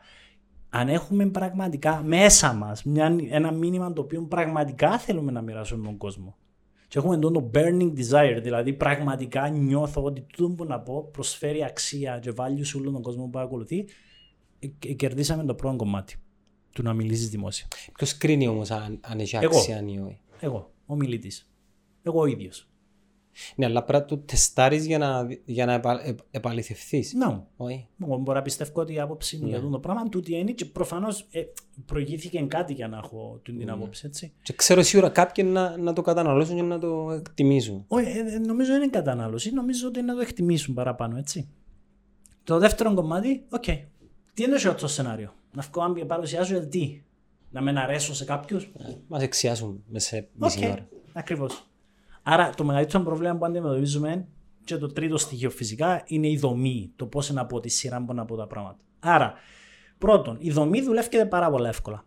αν έχουμε πραγματικά μέσα μας ένα μήνυμα το οποίο πραγματικά θέλουμε να μοιράσουμε με τον κόσμο. Και έχουμε τον το burning desire, δηλαδή πραγματικά νιώθω ότι τούτο που να πω προσφέρει αξία και value σε όλο τον κόσμο που ακολουθεί, ε, ε, κερδίσαμε το πρώτο κομμάτι του να μιλήσεις δημόσια. Ποιος κρίνει όμως αν, αν έχει αξία ή όχι; Εγώ, ο μιλητής. Εγώ ο ίδιος. Ναι, αλλά πρέπει να το τεστάρεις για να, για να επα, ε, επαληθευθείς. Ναι. Όχι. Εγώ μπορώ να πιστεύω ότι η άποψη μου ναι. για αυτό το πράγμα τούτη είναι και προφανώς ε, προηγήθηκε κάτι για να έχω την ναι. άποψη. Έτσι. Και ξέρω σίγουρα κάποιοι να, να το καταναλώσουν και να το εκτιμήσουν. Όχι, ε, νομίζω είναι κατανάλωση. Νομίζω ότι να το εκτιμήσουν παραπάνω. Έτσι. Το δεύτερο κομμάτι, OK. Okay. Τι είναι το σενάριο; Να βγω αν παρουσιάσω τι. Να με αρέσω σε κάποιους; Ε, Να με ξιάσουν μέσα σε μισή okay. ώρα. Ακριβώς. Άρα το μεγαλύτερο πρόβλημα που αντιμετωπίζουμε και το τρίτο στοιχείο φυσικά είναι η δομή. Το πώς να από τη σειρά να από τα πράγματα. Άρα, πρώτον, η δομή δουλεύει πάρα πολύ εύκολα.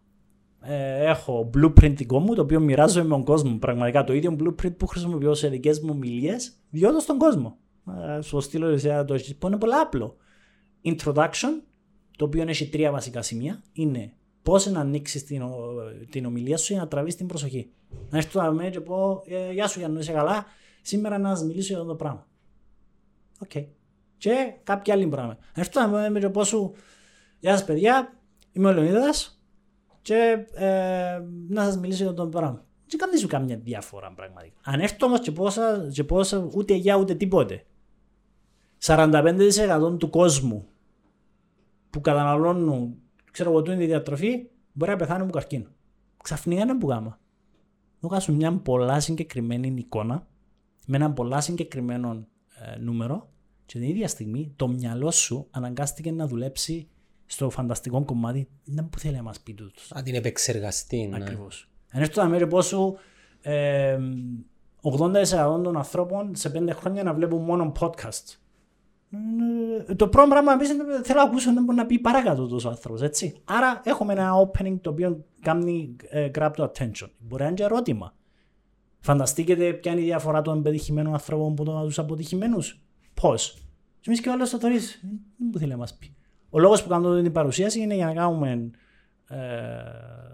Ε, έχω blueprint δικό μου, το οποίο μοιράζομαι με τον κόσμο. Πραγματικά το ίδιο blueprint που χρησιμοποιώ σε δικές μου ομιλίες, διότι στον κόσμο. Ε, στο στείλω εσύ το που είναι πολύ απλό. Introduction, το οποίο έχει τρία βασικά σημεία, είναι πώς να ανοίξει την, την ομιλία σου για να τραβήσει την προσοχή. Να έρθω να με και πω, «Ε, Γεια σου Γιάννη, είσαι καλά. Σήμερα να σας μιλήσω για αυτό το πράγμα. Οκ. Okay. Και κάποια άλλη πράγμα. Να έρθω να με και πω σου, Γεια σας παιδιά, είμαι ο Λεωνίδας και ε, να σας μιλήσω για αυτό το πράγμα. Δεν κάνει σου καμιά διάφορα πραγματικά. Αν έρθω όμως και πόσα, και πόσα ούτε για ούτε τίποτε. 45% του κόσμου που καταναλώνουν, ξέρω εγώ, την διατροφή, μπορεί να πεθάνουν από καρκίνο. Ξαφνικά είναι που γάμα σου μια πολλά συγκεκριμένη εικόνα με ένα πολλά συγκεκριμένο ε, νούμερο και την ίδια στιγμή το μυαλό σου αναγκάστηκε να δουλέψει στο φανταστικό κομμάτι να που θέλει να μας πει τούτος. Αν την επεξεργαστεί. Ναι. Ακριβώς. Αν έρθω να μέρει πόσο ε, 80% των ανθρώπων σε 5 χρόνια να βλέπουν μόνο podcast. Ε, το πρώτο πράγμα επίσης θέλω να ακούσω να μπορεί να πει παρακάτω τόσο άνθρωπος, έτσι. Άρα έχουμε ένα opening το οποίο κάνει ε, grab το attention. Μπορεί να είναι και ερώτημα. Φανταστείτε ποια είναι η διαφορά των πετυχημένων ανθρώπων από τους αποτυχημένους. Πώς; Εμείς και ο άλλος το θεωρεί. Δεν μου θέλει να μας πει. Ο λόγος που κάνουμε την παρουσίαση είναι για να κάνουμε. Ε,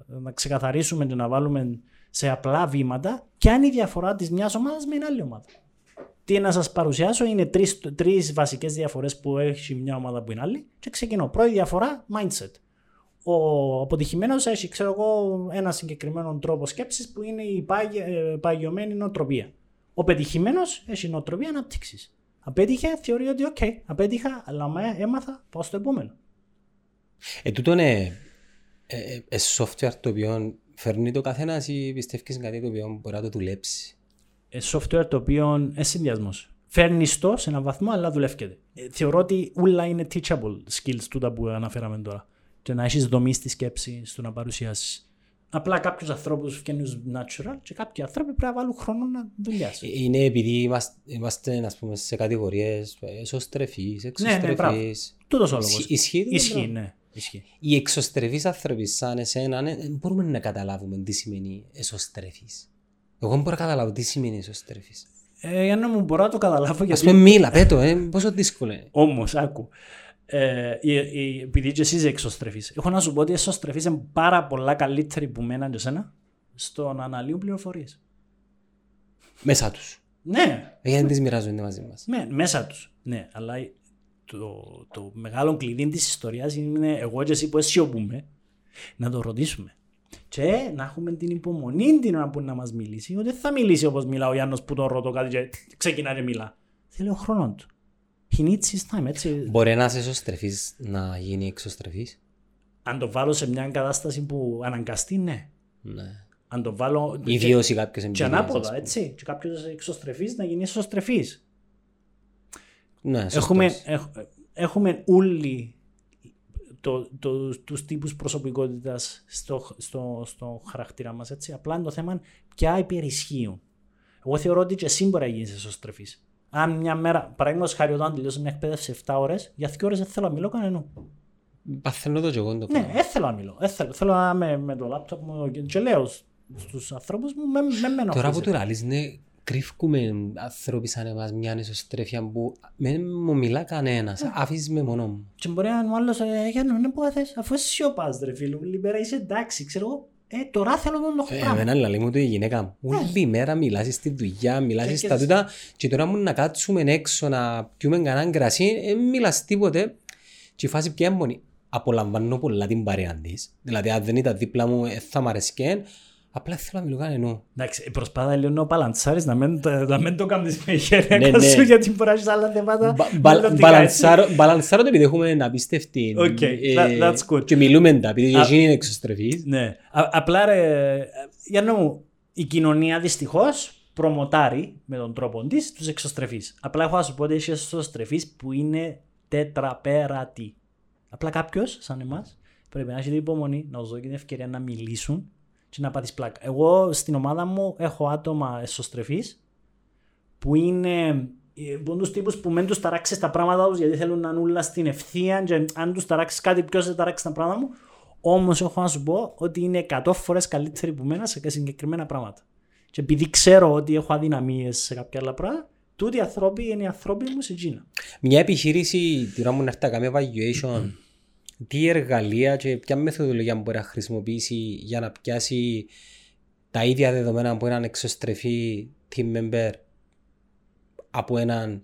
να ξεκαθαρίσουμε και να βάλουμε σε απλά βήματα ποια είναι η διαφορά της μιας ομάδας με μια άλλη ομάδα. Τι να σας παρουσιάσω είναι τρεις βασικές διαφορές που έχει μια ομάδα που είναι άλλη. Και ξεκινώ. Πρώτη διαφορά, mindset. Ο αποτυχημένος έχει, ξέρω εγώ, ένα συγκεκριμένο τρόπο σκέψης που είναι η ε, παγιωμένη νοοτροπία. Ο πετυχημένος έχει νοοτροπία ανάπτυξης. Απέτυχε, θεωρεί ότι, OK, okay, απέτυχα, αλλά έμαθα, πάω στο επόμενο. Ε, τούτο είναι ε, ε, ε, software το οποίο φέρνει το καθένας ή πιστεύεις κάτι το οποίο μπορεί να το δουλέψει; Ε, software το οποίο είναι συνδυασμός. Φέρνει το σε έναν βαθμό, αλλά δουλεύει. Ε, θεωρώ ότι όλα είναι teachable skills τούτα που αναφέραμε τώρα και να έχεις δομή στη σκέψη στο να παρουσιάσεις. Απλά κάποιους ανθρώπους φτιάχνουν natural και κάποιοι άνθρωποι πρέπει να βάλουν χρόνο να δουλειάσουν. Ε, είναι επειδή είμαστε, είμαστε ας πούμε, σε κατηγορίες εσωστρεφείς, εξωστρεφεί. Ναι, ναι, Τούτος ο λόγος. Ισχύει, Ισχύει, ναι. Ισχύει. Οι εξωστρεφείς άνθρωποι σαν εσένα ναι, μπορούμε να καταλάβουμε τι σημαίνει εσωστρεφείς. Εγώ δεν μπορώ να καταλάβω τι σημαίνει εσωστρεφεί. Ε, για να μου μπορώ να το καταλάβω. Γιατί... Α πούμε, μίλα, πέτω, ε, πόσο δύσκολο είναι. Όμως, άκου ε, επειδή και εσύ είσαι εξωστρεφής. Έχω να σου πω ότι οι εξωστρεφείς είναι πάρα πολλά καλύτεροι που μένα και εσένα στο να αναλύουν πληροφορίες. Μέσα τους. Ναι. Γιατί τις μοιράζονται μαζί μας. Ναι, μέσα τους. Ναι, αλλά το, το μεγάλο κλειδί της ιστορίας είναι εγώ και εσύ που αισιοπούμε να το ρωτήσουμε. Και να έχουμε την υπομονή την ώρα που να μας μιλήσει, ότι δεν θα μιλήσει όπως μιλά ο Γιάννος που τον ρωτώ κάτι και ξεκινάει και μιλά. Θέλει ο χρόνος του. He needs his time, έτσι. Μπορεί να είσαι εσωστρεφής να γίνει εξωστρεφής; Αν το βάλω σε μια κατάσταση που αναγκαστεί, ναι. Ναι. Αν το βάλω... Ή βίωση κάποιος εμπειρίας. Και ανάποδα, έτσι. Και κάποιος εξωστρεφής να γίνει εσωστρεφής. Ναι, έχουμε, έχουμε όλοι το, το, τους τύπους προσωπικότητας στο, στο, στο χαρακτήρα μας, έτσι. Απλά είναι το θέμα ποια υπερισχύουν. Εγώ θεωρώ ότι και εσύ μπορεί να γίνεις εσωστρεφής. Αν μια μέρα, παραδείγματο χάρη, όταν τελειώσω μια εκπαίδευση 7 ώρες, για 2 ώρες δεν θέλω να μιλώ κανένα. Παθαίνω το και εγώ το Ναι, δεν θέλω να μιλώ. Θέλω, θέλω να είμαι με το λάπτοπ μου και λέω στου ανθρώπους μου, με, με μένω. Τώρα που το λαλείς, ναι, κρύφκουμε άνθρωποι σαν εμάς μια ισοστρέφεια που δεν μου μιλά κανένας, Ναι. αφήσεις με μόνο μου. Και μπορεί να είναι ο άλλος, ε, Γιάννη, δεν πω θες, αφού εσύ σιωπάς ρε φίλου, λιμπέρα είσαι εντάξει, ξέρω εγώ, ε, τώρα θέλω τον το Ε, πράγμα. Εμένα λαλεί μου το η γυναίκα μου. Όλη μέρα μιλάς στη δουλειά, Και- μιλάς και- στα τούτα και τώρα μου να κάτσουμε έξω να πιούμε κανέναν κρασί, δεν μιλάς τίποτε και η φάση πια είναι μόνη. Απολαμβάνω πολλά την παρέα της. Δηλαδή αν δεν ήταν δίπλα μου ε, θα μ' αρεσκέν. Απλά θέλω να μιλώ κανενού. Εντάξει, προσπάθα λίγο να μπαλανσάρεις, να μην, το- να μην το κάνεις με χέρια Ναι, σου, ναι. [LAUGHS] γιατί μπορεί να έχεις άλλα θέματα. Μπα- μπα- μελλοντικά, έτσι. μπαλανσάρω- Μπαλανσάρω το επειδή έχουμε απίστευτη Οκ, ε, that- that's good. και μιλούμε τα επειδή Α- εσύ είναι εξωστρεφής. Ναι. Α- απλά ρε, Γιάννη μου, η κοινωνία δυστυχώς προμοτάρει με τον τρόπο της τους εξωστρεφείς. Απλά έχω να σου πω ότι έχεις εξωστρεφείς που είναι τετραπέρατοι. Απλά κάποιος, σαν εμάς, πρέπει να έχει την υπομονή να του δώσει την ευκαιρία να μιλήσουν και να πάθει πλάκα. Εγώ στην ομάδα μου έχω άτομα εσωστρεφείς που είναι ε, που είναι τους τύπους που μεν τους ταράξεις τα πράγματα τους γιατί θέλουν να είναι όλα στην ευθεία και αν τους ταράξεις κάτι ποιος δεν ταράξεις τα πράγματα μου. Όμως έχω να σου πω ότι είναι 100 φορές καλύτεροι που μένα σε συγκεκριμένα πράγματα. Και επειδή ξέρω ότι έχω αδυναμίες σε κάποια άλλα πράγματα τούτοι οι άνθρωποι είναι οι άνθρωποι μου σε Κίνα Μια επιχείρηση, την ώρα μου να έρθει να κάνει evaluation, τι εργαλεία και ποια μεθοδολογία μπορεί να χρησιμοποιήσει για να πιάσει τα ίδια δεδομένα από έναν εξωστρεφή team member από έναν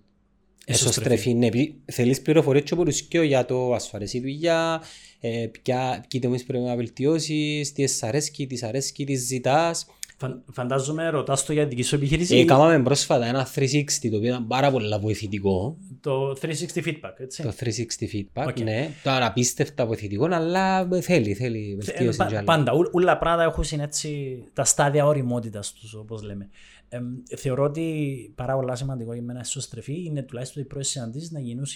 Εσωστρεφή. εσωστρεφή. Ναι, επειδή θέλεις πληροφορίες και από τους κοιό για το ασφαλές η δουλειά, ε, ποια, ποιοι τομείς πρέπει να βελτιώσεις, τι σ' αρέσκει, τι σ' αρέσκει, τι ζητάς. Φαν- Φαντάζομαι ρωτάς το για δική σου επιχείρηση Ε, κάναμε πρόσφατα ένα 360 το οποίο ήταν πάρα πολύ βοηθητικό. το 360 feedback έτσι Το 360 feedback, OK. ναι. Τώρα απίστευτα βοηθητικό, αλλά θέλει, θέλει Ε, βελτίωση. πα- κι άλλο. Πάντα, ού- όλα πράγματα έχουν έτσι τα στάδια ωριμότητας τους, όπως λέμε. Ε, θεωρώ ότι πάρα πολύ σημαντικό για μένα εσωστρεφή είναι τουλάχιστον οι πρώτες συναντήσεις να γίνουν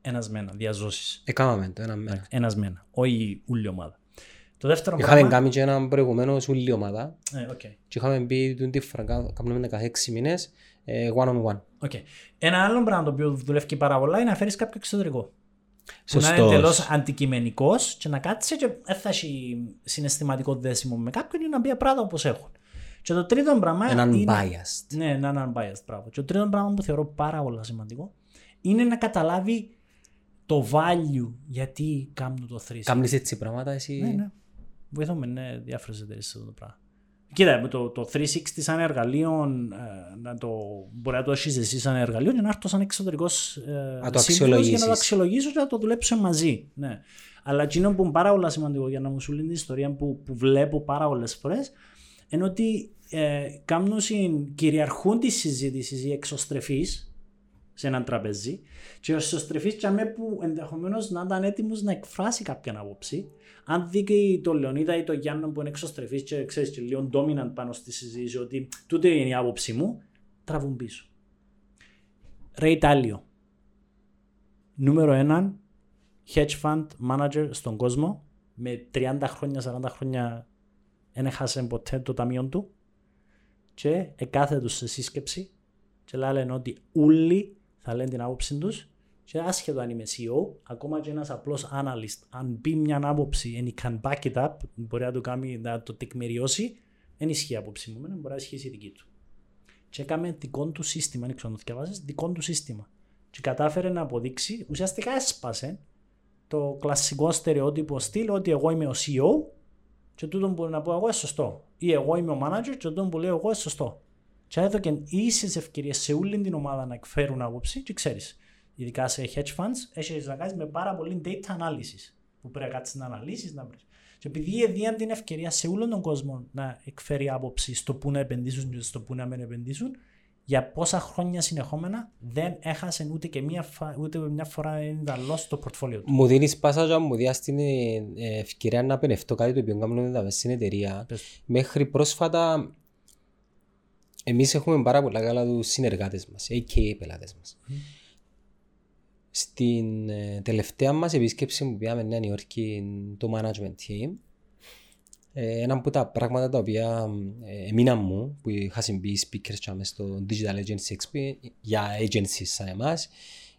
ένας με ένα, διά ζώσης. Έκαναμε το ένας μέρα. Ένας με ένα, όχι όλη ομάδα. Το δεύτερο Είχαμε πράγμα. κάνει και έναν προηγουμένο ούλη ομάδα Ε, οκ. και είχαμε πει τον τη φορά, κάνουμε κάθε έξι μήνες, ε, one on one. OK. Ένα άλλο πράγμα το οποίο δουλεύει πάρα πολλά είναι να φέρεις κάποιο εξωτερικό. Που να είναι Σωστός. εντελώς αντικειμενικός και να κάτσει και δεν θα έχει συναισθηματικό δέσιμο με κάποιον ή να πει πράγματα όπως έχουν. Και το τρίτο πράγμα Έναν είναι... biased. Ναι, έναν unbiased, μπράβο. Και το τρίτο πράγμα που θεωρώ πάρα πολύ σημαντικό είναι να καταλάβει το value γιατί κάνουν το 360. Κάμνεις έτσι πράγματα εσύ. Ναι, ναι. Βοηθούμε ναι, διάφορες εταιρείες σε αυτό το πράγμα. Κοίτα, το, το 360 σαν εργαλείο, ε, να το, μπορεί να το έχεις εσύ σαν εργαλείο και να έρθω σαν εξωτερικός ε, Να το σύμβουλος για να το αξιολογήσεις. αξιολογήσω και να το δουλέψω μαζί. Ναι. Αλλά εκείνο που είναι πάρα πολύ σημαντικό για να μου σου λέει την ιστορία που, που βλέπω πάρα πολλές φορές είναι ότι ε, κάνουν συν- κυριαρχούν τη συζήτηση οι εξωστρεφείς σε έναν τραπέζι και ο εξωστρεφής τσαμέ που ενδεχομένως να ήταν έτοιμος να εκφράσει κάποια άποψη αν δει και τον Λεωνίδα ή τον Γιάννο που είναι εξωστρεφής και ξέρεις και λίγο dominant πάνω στη συζήτηση ότι τούτε είναι η άποψή μου τραβούν πίσω. Ray Dalio νούμερο έναν hedge fund manager στον κόσμο με 30 χρόνια, 40 χρόνια δεν έχασε ποτέ το ταμείο του και εκάθε τους σε σύσκεψη και λένε ότι όλοι θα λένε την άποψη τους και άσχετο αν είμαι CEO, ακόμα και ένας απλός analyst, αν πει μια άποψη and he can back it up, μπορεί να το, κάνει, να το τεκμηριώσει, δεν ισχύει η άποψη μου, μπορεί να ισχύσει η δική του. Και έκαμε δικό του σύστημα, αν ξέρω να το διαβάζεις, δικό του σύστημα. Και κατάφερε να αποδείξει, ουσιαστικά έσπασε το κλασικό στερεότυπο στυλ ότι εγώ είμαι ο CEO και τούτον που να πω εγώ είναι σωστό. Ή εγώ είμαι ο manager και τούτον που λέω εγώ είναι σωστό. Και έδωκε ίσες ευκαιρίες σε όλη την ομάδα να εκφέρουν άποψη και ξέρεις. Ειδικά σε hedge funds, έχεις να κάνεις με πάρα πολύ data analysis. Που πρέπει να κάτσεις να αναλύσεις, να βρεις. Και επειδή έδιαν την ευκαιρία σε όλον τον κόσμο να εκφέρει άποψη στο πού να επενδύσουν και στο πού να μην επενδύσουν, για πόσα χρόνια συνεχόμενα δεν έχασε ούτε και μία, φα... ούτε μια φορά ένα loss στο πορτφόλιο του. Μου δίνεις πάσα και μου διάς την ε, ευκαιρία να πενευτώ κάτι το οποίο κάνουμε τα στην εταιρεία. Πες. Μέχρι πρόσφατα εμείς έχουμε πάρα πολλά καλά τους συνεργάτες μας, a.k.a. πελάτες μας. Στην ε, τελευταία μας επίσκεψη που πήγαμε Νέα Νιόρκη το management team Ε, ένα από τα πράγματα τα οποία ε, έμειναν μου, που είχα συμβεί speakers στο Digital Agency XP για agencies σαν εμάς,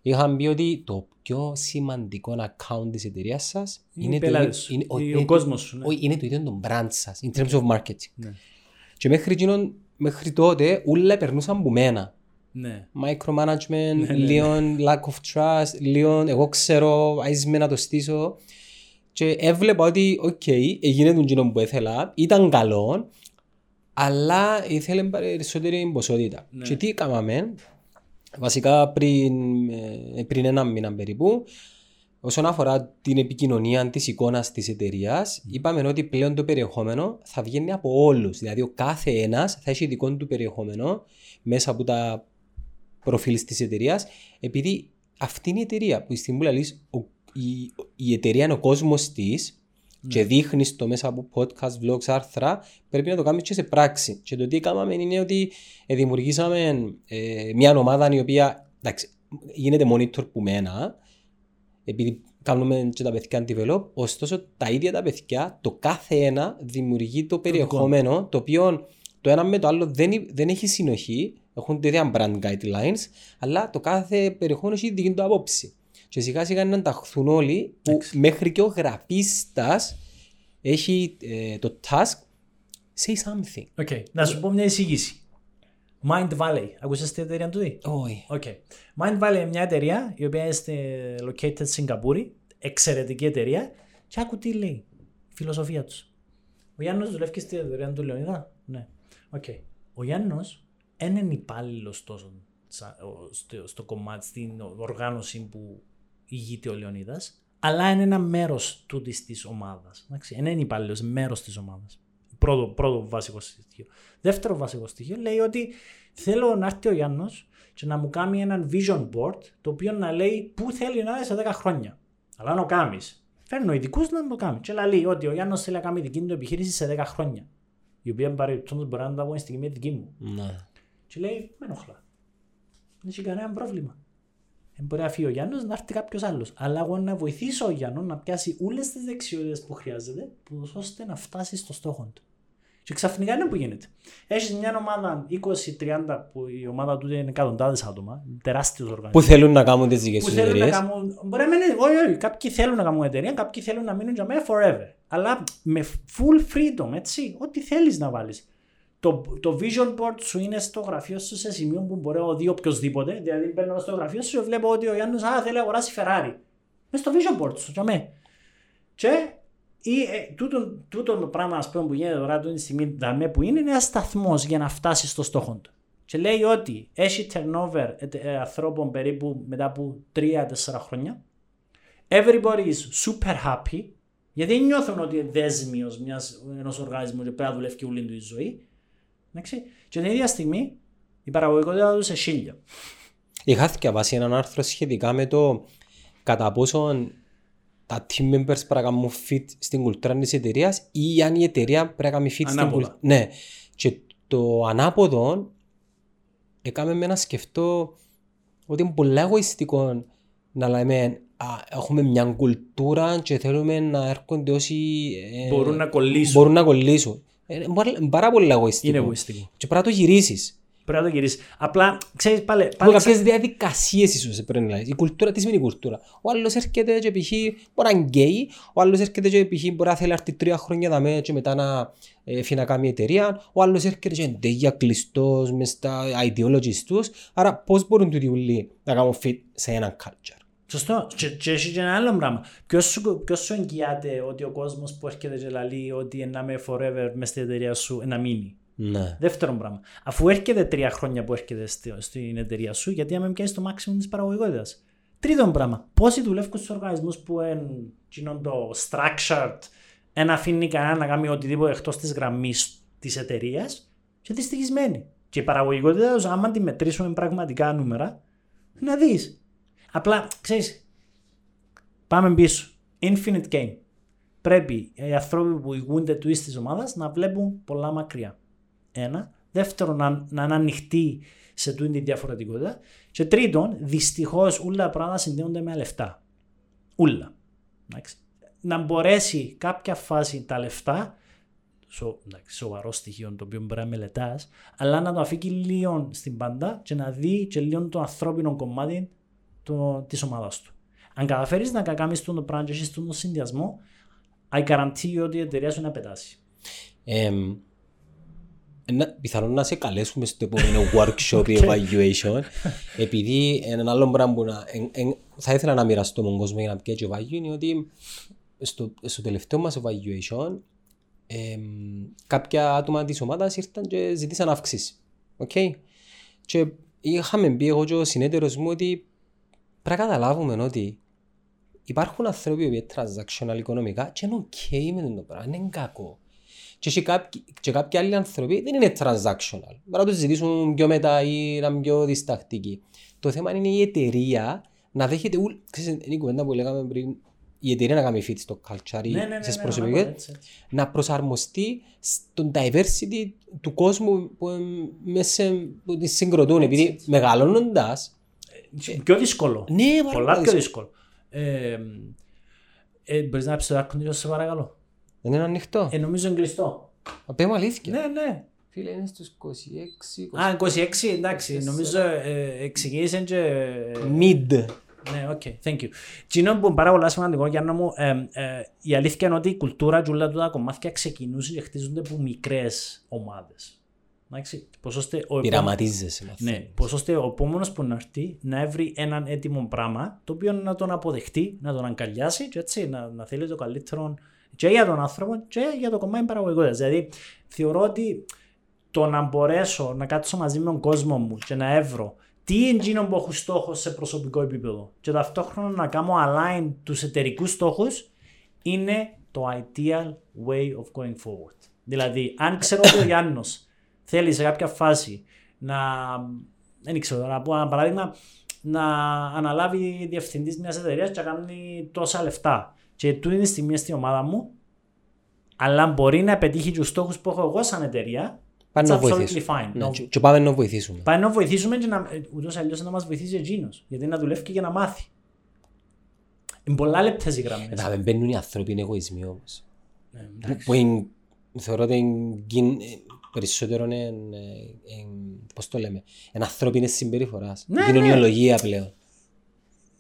είχαν πει ότι το πιο σημαντικό account της εταιρείας σας Είναι οι το, πελάτες, είναι, ή ο κόσμος σου, ναι. όχι, είναι το ίδιο το brand σας, in terms of marketing. Ναι. Και μέχρι, εκείνον, μέχρι τότε όλα περνούσαν από μένα. Ναι. Micromanagement, λίγο lack of trust, λίγο εγώ ξέρω, άησ' με να το στήσω. Και έβλεπα ότι, οκ, έγινε τον κοινό που ήθελα, ήταν καλό, αλλά ήθελε περισσότερη ποσότητα. Ναι. Και τι έκαναμε, βασικά πριν, ε, πριν ένα μήνα περίπου, όσον αφορά την επικοινωνία της εικόνας της εταιρείας, είπαμε ότι πλέον το περιεχόμενο θα βγαίνει από όλους. Δηλαδή ο κάθε ένας θα έχει δικό του περιεχόμενο μέσα από τα προφίλ της εταιρείας, επειδή αυτή είναι η εταιρεία που στην που λες, ο, η, η εταιρεία είναι ο κόσμος της και δείχνει το μέσα από podcast, vlogs, άρθρα, πρέπει να το κάνουμε και σε πράξη. Και το τι έκαναμε είναι ότι ε, δημιουργήσαμε ε, μια ομάδα η οποία εντάξει, γίνεται monitor που μένα, επειδή κάνουμε και τα παιδιά develop, ωστόσο τα ίδια τα παιδιά, το κάθε ένα δημιουργεί το περιεχόμενο, το οποίο το ένα με το άλλο δεν, δεν έχει συνοχή, έχουν τέτοια brand guidelines, αλλά το κάθε περιεχόμενο έχει δική του απόψη. Και σιγά σιγά να ενταχθούν όλοι, που μέχρι και ο γραφίστας έχει ε, το task say something. Okay. Να σου πω μια εισήγηση. Mind Valley. Ακούσες την εταιρεία του δει; Όχι. Okay. Mind Valley είναι μια εταιρεία η οποία είναι στη located στη Σιγκαπούρη. Εξαιρετική εταιρεία. Και άκου τι λέει. Η φιλοσοφία τους. Ο Γιάννος δουλεύει στη εταιρεία του Λεωνίδα; Ναι. Okay. Ο Γιάννος δεν είναι υπάλληλος τόσο στο, στο κομμάτι, στην οργάνωση που ηγείται ο Λεωνίδας, αλλά είναι ένα μέρος τούτης της ομάδας. Δεν είναι υπάλληλος, μέρος της ομάδας. Πρώτο, πρώτο βασικό στοιχείο. Δεύτερο βασικό στοιχείο λέει ότι θέλω να έρθει ο Γιάννος και να μου κάνει έναν vision board το οποίο να λέει πού θέλει να είναι σε 10 χρόνια. Αλλά να το κάνεις. Φέρνω ειδικούς να το κάνει. Και λέει ότι ο Γιάννος θέλει να κάνει δική του επιχείρηση σε 10 χρόνια. Η οποία παρεμπιπτόντως μπορεί να είναι αγωνιστική με δική μου. Ναι. Και λέει, με ενοχλά. Δεν έχει κανένα πρόβλημα. Δεν μπορεί να φύγει ο Γιάννος να έρθει κάποιος άλλος. Αλλά εγώ να βοηθήσω ο Γιάννος να πιάσει όλες τις δεξιότητες που χρειάζεται, ώστε να φτάσει στο στόχο του. Και ξαφνικά είναι που γίνεται. Έχεις μια ομάδα 20-30 που η ομάδα του είναι εκατοντάδες άτομα, τεράστιος οργανισμός. Που θέλουν να κάνουν τις δικές Που τους θέλουν να εταιρείες. κάνουν. Μπορεί να μην είναι. Όχι, όχι. Κάποιοι θέλουν να κάνουν εταιρεία, κάποιοι θέλουν να μείνουν για μένα forever. Αλλά με full freedom, έτσι. Ό,τι θέλεις να βάλεις. Το, το vision board σου είναι στο γραφείο σου σε σημείο που μπορεί να δει οποιοδήποτε. Δηλαδή, μπαίνω στο γραφείο σου και βλέπω ότι ο Γιάννης θέλει να αγοράσει Ferrari. Μες στο vision board σου, για μέ. Και ή, ε, τούτο, τούτο το πράγμα ας πούμε, που γίνεται τώρα την στιγμή δαμέ που είναι, είναι ένας σταθμός για να φτάσει στο στόχο του. Και λέει ότι έχει turnover ε, ε, ανθρώπων περίπου μετά από 3-4 χρόνια. Everybody is super happy. Γιατί δεν νιώθουν ότι είναι δέσμιος ενός οργανισμού και πρέπει να δουλεύει και όλη του η ζωή. Εντάξει. Και την ίδια στιγμή η παραγωγικότητα τους σε χίλια. Είχα διαβάσει έναν άρθρο σχετικά με το κατά πόσο τα team members πρέπει να κάνουν fit στην κουλτούρα της εταιρείας ή αν η εταιρεία πρέπει να κάνει fit στην Ανάποδα. κουλτούρα. Ναι. Και το ανάποδο έκαμε με να σκεφτώ ότι είναι πολύ εγωιστικό να λέμε α, έχουμε μια κουλτούρα και θέλουμε να έρχονται όσοι ε, Μπορούν να κολλήσουν. μπορούν να κολλήσουν. Ε, Είναι πάρα- πάρα πολύ εγωιστικό. Είναι εγωιστικό. Και πρέπει να το γυρίσεις. Πρέπει να το γυρίσεις. Απλά ξέρεις πάλι. Έχουν πάλι κάποιες διαδικασίες ίσως πρέπει να λες. Η κουλτούρα, τι σημαίνει η κουλτούρα; Ο άλλος έρχεται και π.χ. μπορεί να είναι γκέι, ο άλλος έρχεται και π.χ. μπορεί να θέλει να έρθει τρία χρόνια δαμέ και μετά να ε, φύγει να κάνει εταιρεία, ο άλλος έρχεται και είναι τέλεια κλειστός μες στα ideologies τους, άρα πώς μπορούν τούτοι ούλοι να κάνουν fit σε έναν culture; Σωστό. Και, και έχει και ένα άλλο πράγμα. Ποιος σου, ποιος σου εγγυάται ότι ο κόσμος που έρχεται και λέει ότι να είμαι forever μες στην εταιρεία σου να μείνει; Ναι. Δεύτερον πράγμα. Αφού έρχεται τρία χρόνια που έρχεται στη- στην εταιρεία σου, γιατί να με πιάσει το maximum της παραγωγικότητας. Τρίτον πράγμα. Πόσοι δουλεύουν στους οργανισμούς που είναι το structured, δεν αφήνει κανένα να κάνει οτιδήποτε εκτός της γραμμής της εταιρείας και δυστυχισμένοι. Και η παραγωγικότητα τους, άμα τη μετρήσουμε πραγματικά νούμερα, να δεις. Απλά ξέρεις, πάμε πίσω. Infinite game. Πρέπει οι άνθρωποι που ηγούνται του της ομάδας να βλέπουν πολλά μακριά. Ένα. Δεύτερον, να, να είναι ανοιχτοί σε τούτη τη διαφορετικότητα. Και τρίτον, δυστυχώς όλα τα πράγματα συνδέονται με λεφτά. Ούλα. Εντάξει. Να μπορέσει κάποια φάση τα λεφτά σο, εντάξει, σοβαρό στοιχείο το οποίο μπορεί να μελετάς, αλλά να το αφήκει λίγο στην πάντα και να δει και λίγο το ανθρώπινο κομμάτι της ομάδας του. Αν καταφέρεις να κάνει τον πράγμα και έχεις τον συνδυασμό, I guarantee ότι η εταιρεία σου να πετάσει. Ε, πιθανόν να σε καλέσουμε στο επόμενο [LAUGHS] workshop okay. evaluation επειδή ένα άλλο πράγμα που να, εν, εν, θα ήθελα να μοιραστώ με τον κόσμο για να πιέτσι ο value είναι ότι στο, στο τελευταίο μας evaluation ε, κάποια άτομα της ομάδας ήρθαν και ζητήσαν αύξηση. Okay? Και είχαμε πει εγώ και ο συνέτερος μου ότι πρέπει να καταλάβουμε ότι υπάρχουν άνθρωποι που είναι transactional οικονομικά και είναι ok με το πράγμα, είναι κακό. Και, και, κάποιοι, και κάποιοι άλλοι άνθρωποι δεν είναι transactional. Μπορεί να τους ζητήσουν πιο μετά ή να είναι πιο διστακτικοί. Το θέμα είναι η εταιρεία να δέχεται ούλ... Ξέρεις, είναι η κουβέντα που λέγαμε πριν, η εταιρεία να κάνει fit στο culture ή Ναι, ναι, ναι, στις ναι, προσωπικές, ναι, έτσι, έτσι. να προσαρμοστεί στον diversity του κόσμου που ε, μέσα που τη συγκροτούν. Επειδή έτσι. μεγαλώνοντας, Πιο δύσκολο. ναι, πάρα Πολλά πολύ πιο δύσκολο. δύσκολο. Ε, ε, μπορείς να πεις το air conditioner σε παρακαλώ. Δεν είναι ανοιχτό. Ε, νομίζω είναι κλειστό. Απέμε αλήθεια. Ναι, ναι. Φίλε, είναι στους 26, Α, 26, εντάξει, νομίζω ε, εξηγήσαν και... ε, 20. Mid. Ναι, OK, thank you. Τι είναι που είναι πάρα πολύ σημαντικό, Γιάννα μου, ε, ε, η αλήθεια είναι ότι η κουλτούρα και όλα τα κομμάτια ξεκινούν και χτίζονται από μικρές ομάδες. Εντάξει, πως ώστε ο επόμενος- Πειραματίζεσαι με αυτό. Ναι, πως ώστε ο επόμενος που να έρθει να βρει έναν έτοιμο πράγμα το οποίο να τον αποδεχτεί, να τον αγκαλιάσει και έτσι να, να θέλει το καλύτερο και για τον άνθρωπο και για το κομμάτι παραγωγικότητας. Δηλαδή, θεωρώ ότι το να μπορέσω να κάτσω μαζί με τον κόσμο μου και να έβρω τι είναι εκείνο που έχω στόχο σε προσωπικό επίπεδο; Και ταυτόχρονα να κάνω align τους εταιρικούς στόχους είναι το ideal way of going forward. Δηλαδή, αν ξέρω ότι ο Γιάννος θέλει σε κάποια φάση να, δεν ξέρω, να πω ένα παράδειγμα, να αναλάβει διευθυντής μιας εταιρείας και να κάνει τόσα λεφτά. Και τούτη τη στιγμή στην ομάδα μου, αλλά μπορεί να πετύχει τους στόχους που έχω εγώ σαν εταιρεία, Πάμε it's να absolutely βοηθήσουμε. fine. Ναι, No- και- Και πάμε να βοηθήσουμε. Πάει να βοηθήσουμε και να, ε, ούτως αλλιώς να μας βοηθήσει εκείνος. Γιατί να δουλεύει και για να μάθει. Είναι πολλά λεπτές οι γραμμές. Να δεν μπαίνουν οι ανθρώπινοι εγωισμοί όμως. Ε, Που- εντάξει. Που είναι, θεωρώ ότι είναι γιν- ε, περισσότερο είναι, ε, ε, πώς το λέμε, είναι ανθρώπινες συμπεριφοράς. Ναι, Κοινωνιολογία πλέον.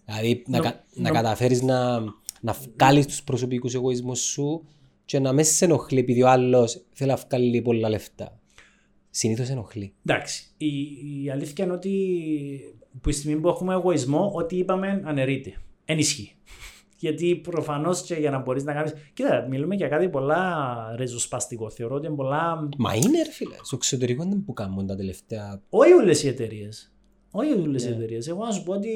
Δηλαδή να, Νο- κα- να νο- καταφέρεις να, να βγάλεις τους προσωπικούς εγωισμούς σου και να μες σε ενοχλεί επειδή ο άλλος θέλει να βγάλει πολλά λεφτά. Συνήθως ενοχλεί. Εντάξει. Η, η αλήθεια είναι ότι που τη στιγμή που έχουμε εγωισμό, ό,τι είπαμε αναιρείται. Εν ισχύει. [LAUGHS] Γιατί προφανώς και για να μπορείς να κάνει. Κοίτα, μιλούμε για κάτι πολλά ριζοσπαστικό. Θεωρώ ότι είναι πολλά. Μα είναι ρε φίλε, στο εξωτερικό δεν που κάνουν τα τελευταία... Όχι όλες οι εταιρείες. Όχι όλε οι Ναι. εταιρείες. Εγώ να σου πω ότι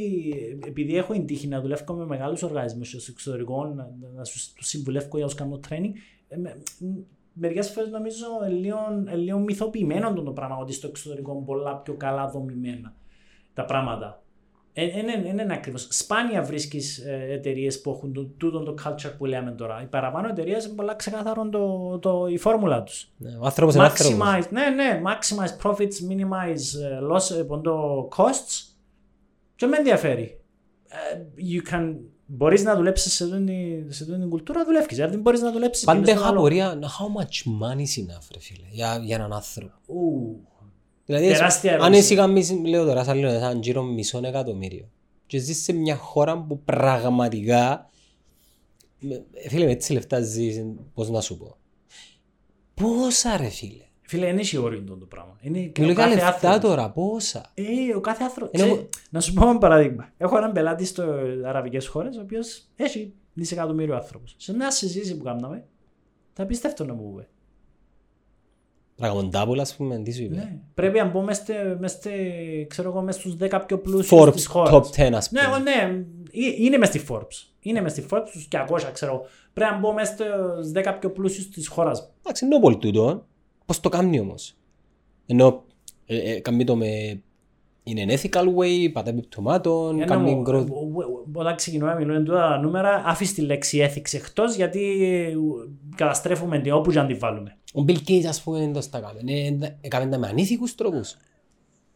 επειδή έχω την τύχη να δουλεύω με μεγάλους οργανισμούς στο εξωτερικό, να, να τους συμβουλεύω για να τους κάνω training, ε, με- μερικέ φορές νομίζω ε, λίγο, ε, λίγο μυθοποιημένο το πράγμα ότι στο εξωτερικό είναι πολλά πιο καλά δομημένα τα πράγματα. Δεν είναι ακριβώς. Σπάνια βρίσκεις εταιρείες που έχουν το, τούτο το culture που λέμε τώρα. Οι παραπάνω εταιρείες είναι πολλά ξεκάθαρο το, το, η φόρμουλα τους. Ναι, ο άνθρωπος είναι άνθρωπος. Maximize, ναι, ναι, maximize profits, minimize ε, loss, ε, ποντό costs και με ενδιαφέρει. Ε, you can, μπορείς να δουλέψεις σε αυτή σε τούτη την κουλτούρα, δουλεύεις. Αν δεν μπορείς να δουλέψεις... Πάντα πήγαινε στο είχα άλλο. απορία, how much money is enough ρε φίλε, για, για έναν άνθρωπο. Ου, Δηλαδή, Τεράστια αν ερώτηση. εσύ κάνεις, λέω τώρα, σαν λέω, σαν γύρω μισό εκατομμύριο και ζεις σε μια χώρα που πραγματικά, με- φίλε, με έτσι λεφτά ζεις, πώς να σου πω. Πόσα ρε φίλε; Φίλε, είναι σιωρή το πράγμα. Είναι και Μιλώ ο για κάθε λεφτά άνθρωπος. τώρα, πόσα; Ε, ο κάθε άνθρωπο. Είναι εγώ- Να σου πω ένα παράδειγμα. Έχω έναν πελάτη στι αραβικές χώρες, ο οποίος έχει δισεκατομμύριο άνθρωπος. Σε μια συζήτηση που κάναμε, θα πίστευτο να μου είπε. Τραγοντάπουλα, ας πούμε, τι σου είπε; Ναι. Πρέπει να μπω μες στε- μες στε- ξέρω εγώ, μες στους 10 πιο πλούσιους Forbes της χώρας. top 10 ας Ναι, πούμε. εγώ, ναι, Ε- είναι μες στη Forbes. Είναι μες στη Forbes, στους 200 ξέρω. Πρέπει να μπω μες στους 10 πιο πλούσιους της χώρας. Εντάξει, είναι πολύ τούτο. Πώς το κάνει όμως; Ενώ ε, ε, κάνει το με in an ethical way, πατάει επιπτωμάτων, Ενώ κάνει μου- growth. ο- ο- Όταν ξεκινούμε να μιλούμε τώρα τα νούμερα, άφησε τη λέξη ethics εκτός γιατί ε, καταστρέφουμε την όπου και αν τη βάλουμε. Ο Bill Gates ας πούμε δεν το στα κάμε. Ε, Έκαμε τα με ανήθικους τρόπους.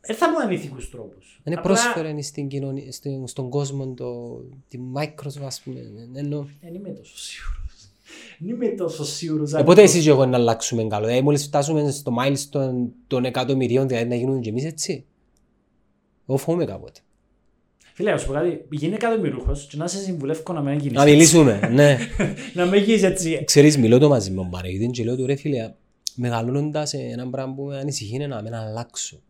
Δεν θα πω ανήθικους τρόπους. Δεν Απλά πρόσφερε στην κοινωνία, στην- στον κόσμο το, τη Microsoft ας πούμε. ε, Ενώ Δεν είμαι τόσο σίγουρος. Δεν είμαι τόσο σίγουρος. Οπότε εσείς και εγώ να αλλάξουμε καλό. Ε, μόλις φτάσουμε στο milestone των εκατομμυρίων, δηλαδή να γίνουμε και εμείς έτσι. Εγώ φοβούμαι κάποτε. Φίλε, να σου πω κάτι, γίνει εκατομμυρούχος και να σε συμβουλεύω να μην γίνεις Να μιλήσουμε, ναι. [LAUGHS] να μην γίνεις έτσι. Ξέρεις, μιλώ το μαζί με τον Παναγιώτη και λέω του ρε φίλε, μεγαλώνοντας ένα πράγμα που με ανησυχεί είναι να μην αλλάξω.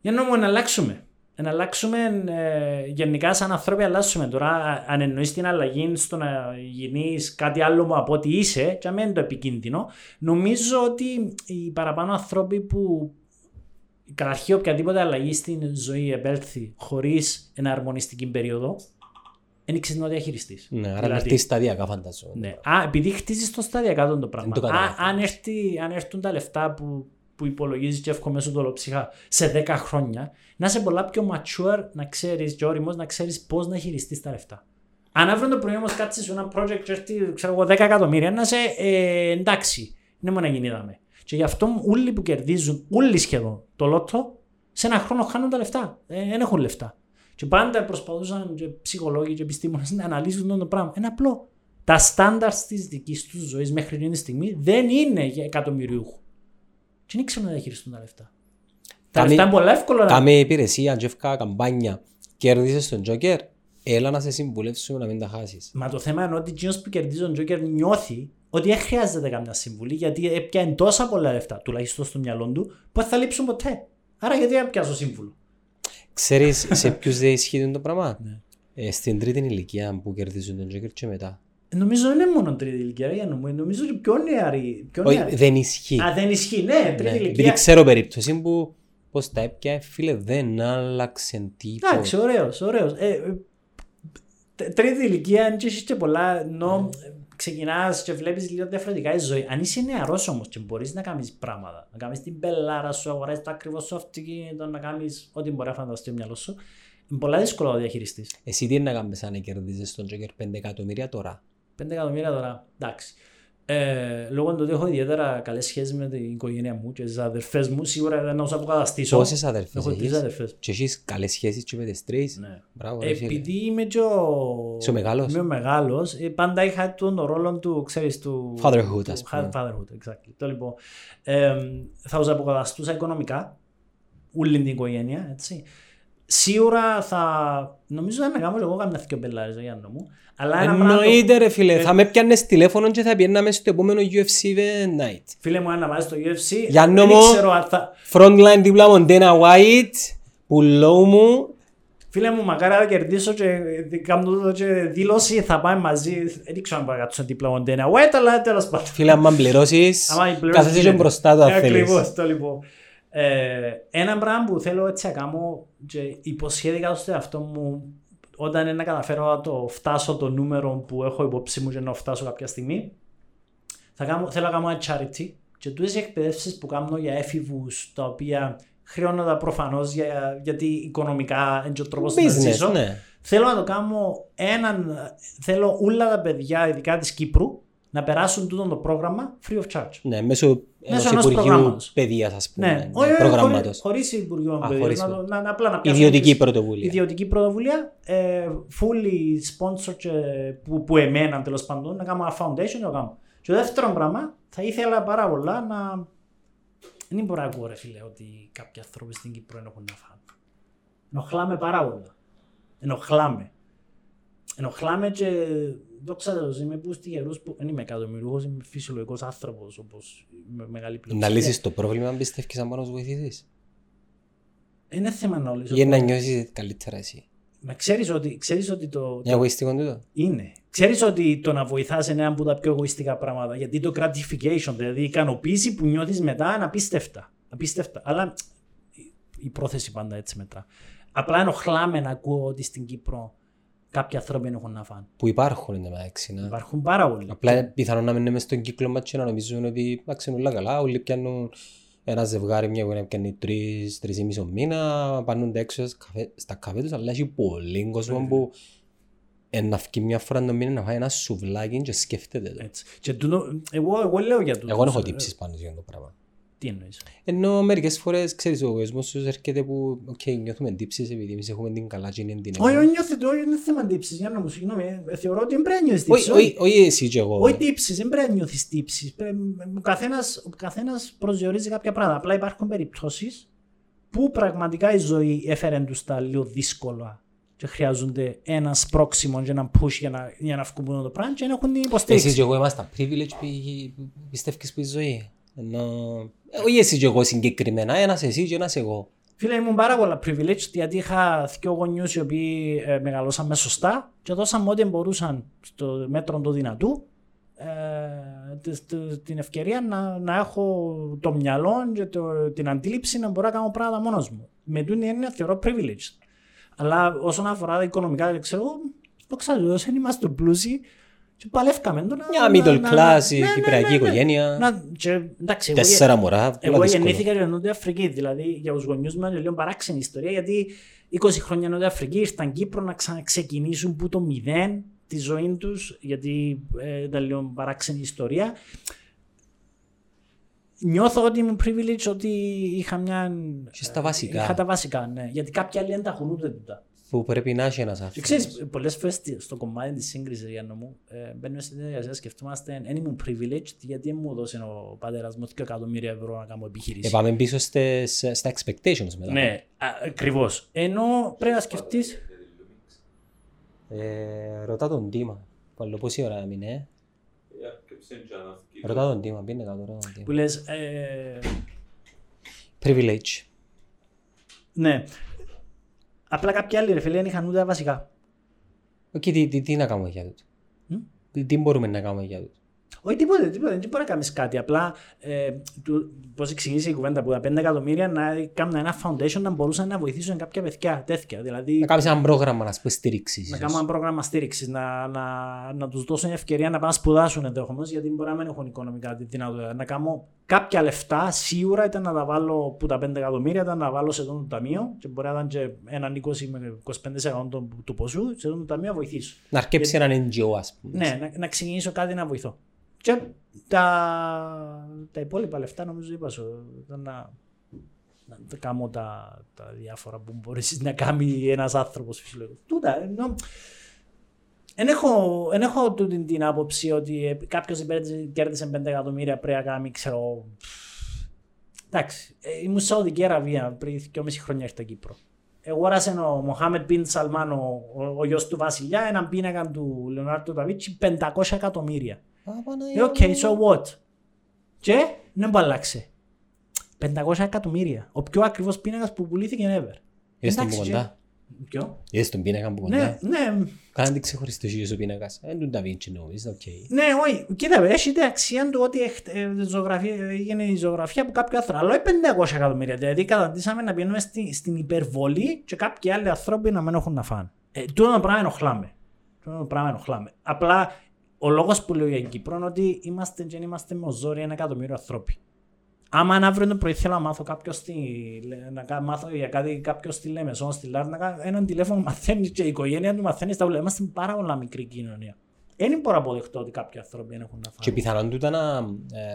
Για να μου να αλλάξουμε. Να αλλάξουμε ε, γενικά σαν ανθρώποι αλλάξουμε. Τώρα αν εννοείς την αλλαγή στο να γίνεις κάτι άλλο από ό,τι είσαι και αμέν το επικίνδυνο, νομίζω ότι οι παραπάνω άνθρωποι που καταρχήν οποιαδήποτε αλλαγή στην ζωή επέλθει χωρίς εναρμονιστική περίοδο, δεν ξέρει να διαχειριστείς. Ναι, άρα δηλαδή, χτίσει σταδιακά φαντάζομαι. Ναι. Α, επειδή χτίζεις το σταδιακά το πράγμα. το Α, αν, έρθει, αν έρθουν τα λεφτά που, που υπολογίζεις και εύχομαι σου το ψυχά σε 10 χρόνια, να είσαι πολλά πιο mature να ξέρεις και όριμος να ξέρεις πώς να χειριστείς τα λεφτά. Αν αύριο το πρωί όμως κάτσεις σε ένα project και έρθει ξέρω εγώ, 10 εκατομμύρια, να είσαι ε, εντάξει. Δεν μου να γίνει δάμε. Και γι' αυτό όλοι που κερδίζουν, όλοι σχεδόν το λότο, σε ένα χρόνο χάνουν τα λεφτά. Δεν ε, έχουν λεφτά. Και πάντα προσπαθούσαν και ψυχολόγοι και επιστήμονες να αναλύσουν το πράγμα. Είναι απλό. Τα στάνταρ της δικής τους ζωής μέχρι την στιγμή δεν είναι για εκατομμυριούχου. Και δεν ξέρουν να διαχειριστούν τα λεφτά. Τα λεφτά είναι πολύ εύκολα. Κάμε υπηρεσία, τζεφκά, καμπάνια. Κέρδισες τον Τζόκερ. Έλα να σε συμβουλεύσουμε να μην τα χάσεις. Μα το θέμα είναι ότι ο που κερδίζει τον Τζόκερ νιώθει ότι δεν χρειάζεται καμιά συμβουλή γιατί έπιανε τόσα πολλά λεφτά, τουλάχιστον στο μυαλό του, που θα λείψουν ποτέ. Άρα γιατί να πιάσω σύμβουλο; Ξέρεις σε ποιους δεν ισχύει το πράγμα; Ναι. Ε, στην τρίτη ηλικία που κερδίζουν τον Τζόκερ και μετά. Ε, νομίζω δεν είναι μόνο τρίτη ηλικία, για να νομίζω ότι πιο νεαρή. Πιο Όχι, δεν ισχύει. Α, δεν ισχύει, ναι, τρίτη ναι. ηλικία. Επειδή ξέρω περίπτωση που πώς τα έπια, φίλε, δεν άλλαξε τίποτα. Εντάξει, ωραίος, ωραίος. Ε, ε, τρίτη ηλικία, αν και πολλά, ενώ ναι ξεκινάς και βλέπεις λίγο διαφορετικά η ζωή. Αν είσαι νεαρός όμως και μπορείς να κάνεις πράγματα, να κάνεις την πελάρα σου, αγοράσει το ακριβώ σου αυτοκίνητο, να κάνεις ό,τι μπορεί να φανταστεί το μυαλός σου, είναι πολύ δύσκολο να διαχειριστείς. Εσύ τι είναι να κάνεις αν κερδίζεις τον Τζόκερ 5 εκατομμύρια τώρα; 5 εκατομμύρια τώρα, εντάξει. Ε, λόγω του ότι έχω ιδιαίτερα καλές σχέσεις με την οικογένεια μου και τις αδερφές μου, σίγουρα δεν έχω αποκαταστήσω. Πόσες αδερφές έχω τρεις αδερφές. Και έχεις καλές σχέσεις και με τις τρεις; Ναι. Μπράβο, Επειδή είμαι και ο, Είσαι μεγάλος; Είμαι μεγάλος, ε, πάντα είχα τον ρόλο του, ξέρεις, του. Fatherhood, ας πούμε. Fatherhood, exactly. Το, λοιπόν, ε, θα τους αποκαταστούσα οικονομικά, όλη την οικογένεια, έτσι. Σίγουρα θα. Νομίζω θα με κάνω εγώ καμιά δυο μπελάρες για να μου. Αλλά Εννοείται ρε φίλε, θα με πιάνες τηλέφωνο και θα πιέναμε στο επόμενο UFC night. Φίλε μου, αν να βάζεις το UFC, για δεν ξέρω αν θα... Frontline δίπλα μου, Dana White, πουλό μου. Φίλε μου, μακάρι να κερδίσω και κάνω το και δήλωση, θα πάμε μαζί. Δεν ξέρω αν πάω δίπλα μου, Dana White, αλλά τέλος πάντων. Φίλε, αν πληρώσεις, κάθεσαι και μπροστά το αν θέλεις. Ακριβώς, το λοιπόν. Ε, ένα πράγμα που θέλω έτσι να κάνω και υποσχέθηκα στο εαυτό μου όταν είναι να καταφέρω να το φτάσω το νούμερο που έχω υπόψη μου και να φτάσω κάποια στιγμή θα κάνω, θέλω να κάνω ένα charity και τούτες οι εκπαιδεύσεις που κάνω για έφηβους τα οποία χρειώνονται προφανώς για, γιατί οικονομικά είναι ο τρόπος να ζήσω. Ναι. Θέλω να το κάνω έναν. Θέλω όλα τα παιδιά, ειδικά της Κύπρου, να περάσουν τούτο το πρόγραμμα free of charge. Ναι, μέσω ενός Υπουργείου Παιδείας, ας πούμε, ναι. ναι, προγράμματος. Χωρίς Υπουργείο Παιδείας, να, να, να, απλά να Ιδιωτική πρωτοβουλία. Ιδιωτική πρωτοβουλία, ε, fully sponsored που, που εμένα τέλος πάντων, να κάνω ένα foundation να κάνω. Και το δεύτερο πράγμα, θα ήθελα πάρα πολλά να... Δεν μπορώ να ακούω ρε φίλε ότι κάποιοι άνθρωποι στην Κύπρο έχουν να φάνε. Ενοχλάμε πάρα πολλά. Ενοχλάμε. Ενοχλάμε και δόξα τω είμαι που στη γερούς που δεν είμαι εκατομμυριούχος, είμαι φυσιολογικός άνθρωπος όπως με μεγάλη πλειοψηφία. Να λύσεις το πρόβλημα αν πιστεύεις αν μπορείς να βοηθήσεις. Είναι θέμα να λύσεις. Για να νιώσεις καλύτερα εσύ. Μα ξέρεις ότι, ξέρεις ότι το... Είναι εγωιστικό τούτο; Είναι. Ξέρεις ότι το να βοηθάς είναι ένα από τα πιο εγωιστικά πράγματα. Γιατί το gratification, δηλαδή η ικανοποίηση που νιώθεις μετά είναι απίστευτα. απίστευτα. Αλλά η πρόθεση πάντα έτσι μετά. Απλά ενοχλάμε να ακούω ότι στην Κύπρο κάποιοι άνθρωποι έχουν να φάνε. Που υπάρχουν είναι μεταξύ. Ναι. Υπάρχουν πάρα πολλοί. Απλά πιθανό να μείνουμε στον κύκλο μας και να νομίζουν ότι εντάξει είναι όλα καλά. Όλοι πιάνουν ένα ζευγάρι μια που πιάνει τρεις, τρεις ή μισό μήνα, πάνε έξω στα καφέ τους, αλλά έχει πολύ κόσμο που να φύγει μια φορά το μήνα να φάει ένα σουβλάκι και σκέφτεται το. Έτσι. Και τούτο, εγώ, εγώ λέω για τούτο. Εγώ έχω τύψεις πάνω για το πράγμα. Τι εννοείς; Ενώ μερικές φορές, ξέρεις, ο κόσμος σου έρχεται που okay, νιώθουμε τύψεις επειδή εμείς έχουμε την καλά και είναι την Όχι, όχι, νιώθει το, είναι θέμα τύψης. Για να μου συγγνώμη, ε, θεωρώ ότι δεν πρέπει να νιώθεις τύψεις. Όχι, όχι, όχι εσύ και εγώ. Όχι τύψεις, δεν πρέπει να νιώθεις τύψεις. Πρέ- Ο καθένας, ο καθένας προσδιορίζει κάποια πράγματα. Απλά υπάρχουν περιπτώσεις που πραγματικά η ζωή έφερε τους τα λίγο δύσκολα και χρειάζονται ένας σπρώξιμο και ένα push για να, για να βγουν από το πράγμα και να έχουν την υποστήριξη. Εσύ και εγώ είμαστε privilege που που πιστεύεις που η ζωή. Ενώ... ε, Όχι εσύ και εγώ συγκεκριμένα, ένας εσύ και ένας εγώ. Φίλε, ήμουν πάρα πολλά privileged γιατί είχα δύο γονιούς οι οποίοι ε, μεγαλώσαμε σωστά και δώσαμε ό,τι μπορούσαν στο μέτρο του δυνατού ε, τ- τ- την ευκαιρία να, να έχω το μυαλό και το, την αντίληψη να μπορώ να κάνω πράγματα μόνος μου. Με τούτη την έννοια θεωρώ privileged. Αλλά όσον αφορά τα οικονομικά, δεν ξέρω, το ξέρω, δεν είμαστε πλούσιοι και παλεύκαμε. το να- Μια να- middle να- class, ναι, ναι, κυπριακή ναι, ναι. οικογένεια. Να- και, εντάξει, εγώ- Τέσσερα μωρά, πολλά εγώ δύσκολο. γεννήθηκα στην Νότια Αφρική, δηλαδή για τους γονιούς μου είναι λίγο παράξενη ιστορία, γιατί 20 χρόνια Νότια Αφρική ήρθαν Κύπρο να ξαναξεκινήσουν που το μηδέν τη ζωή τους, γιατί ε, ήταν λίγο παράξενη ιστορία. Νιώθω ότι ήμουν privileged ότι είχα μια. Και στα βασικά. Είχα τα βασικά, ναι. Γιατί κάποιοι άλλοι δεν τα έχουν ούτε τούτα. Που πρέπει να έχει ένας Και άνθρωπος. ξέρεις, πολλές φορές στο κομμάτι της σύγκρισης, Γιάννο μου, ε, μπαίνουμε στην διαδικασία, σκεφτόμαστε, δεν ήμουν privileged, γιατί δεν μου έδωσε ο πατέρας μου 2 εκατομμύρια ευρώ να κάνω επιχείρηση. Ε, πάμε πίσω στις, στα expectations μετά. Ναι, ακριβώς. Ενώ πρέπει να σκεφτεί. Ε, ρωτά τον Τίμα. Παλό πόση ώρα έμεινε. ε; Ρωτά τον Τίμα, πήγαινε κάτω, ρωτά τον Τίμα. που λες. Ε, Privilege. ναι. Απλά κάποιοι άλλοι ρε φίλε δεν είχαν ούτε τα βασικά. Οκ, τι, τι, τι να κάνουμε για τούτο. Μμ; Τι, τι μπορούμε να κάνουμε για τούτο. Όχι τίποτε, τίποτε, δεν μπορεί να κάνεις κάτι. Απλά ε, πώς εξηγήσει η κουβέντα που τα 5 εκατομμύρια να κάνουν ένα foundation να μπορούσαν να βοηθήσουν κάποια παιδιά τέτοια. Δηλαδή Να κάνεις ένα πρόγραμμα να σου στήριξης. να ίσως. κάνουν ένα πρόγραμμα στήριξης, να, να, να τους δώσουν ευκαιρία να πάνε να σπουδάσουν ενδεχομένως, γιατί μπορεί να μην έχουν οικονομικά τη δυνατότητα. Να κάνω κάποια λεφτά, σίγουρα ήταν να τα βάλω που τα 5 εκατομμύρια, ήταν να βάλω σε αυτό το ταμείο και μπορεί να ήταν και έναν 20 με 25% του, του ποσού, σε αυτό το ταμείο να βοηθήσω. Να αρκέψει έναν NGO ας πούμε. Ναι, να, να ξεκινήσω κάτι να βοηθώ. Και τα, τα υπόλοιπα λεφτά νομίζω είπα σου, ήταν να, να τα κάνω τα, τα διάφορα που μπορείς να κάνει ένας άνθρωπος φυσιολογικός. Τούτα, ενώ, Εν έχω, εν έχω τούτη την άποψη ότι ε, κάποιος υπέρ- κέρδισε 5 εκατομμύρια πρέπει να κάνει, ξέρω... Εντάξει, ε, ήμουν στη Σαουδική Αραβία πριν 2,5 χρόνια ήρθα Κύπρο. Εγόρασε ο Μοχάμετ Μπιν Σαλμάν, ο, ο, ο γιος του Βασιλιά, έναν πίνακα του Λεονάρντο Ντα Βίντσι 500 εκατομμύρια. Ε, οκ, so what; Και δεν μου αλλάξε. 500 εκατομμύρια. Ο πιο ακριβός πίνακας που πουλήθηκε ever. Είδες τον που Εντάξει, κοντά. Ποιο; Είδες τον πίνακα που Ναι, κοντά. ναι, Κάνε την ξεχωριστή σου ο πίνακας. Ε, τον Da Vinci νομίζω, οκ. Ναι, όχι. Κοίτα, έχει την αξία του ότι έχ- ε, ζωγραφία, έγινε η ζωγραφία από κάποιο άνθρωπο. Αλλά όχι 500 εκατομμύρια. Δηλαδή, καταντήσαμε να πηγαίνουμε στη, στην υπερβολή και κάποιοι άλλοι άνθρωποι να μην έχουν να φάνε. Ε, τούτο το πράγμα ενοχλά με. Τούτο το πράγμα ενοχλάμε. Απλά ο λόγος που λέω για την Κύπρο είναι ότι είμαστε και δεν είμαστε με ζόρι ένα εκατομμύριο ανθρώποι. Άμα αν αύριο το πρωί θέλω να μάθω κάποιο στη, να κα- μάθω για κάτι κάποιο στη Λέμεσόν, στη Λάρνακα, έναν τηλέφωνο μαθαίνεις και η οικογένεια του μαθαίνεις στα ούλα. Είμαστε πάρα πολλά μικρή κοινωνία. Δεν μπορώ να αποδεχτώ ότι κάποιοι άνθρωποι δεν έχουν να Και φάνε. πιθανόν τούτα να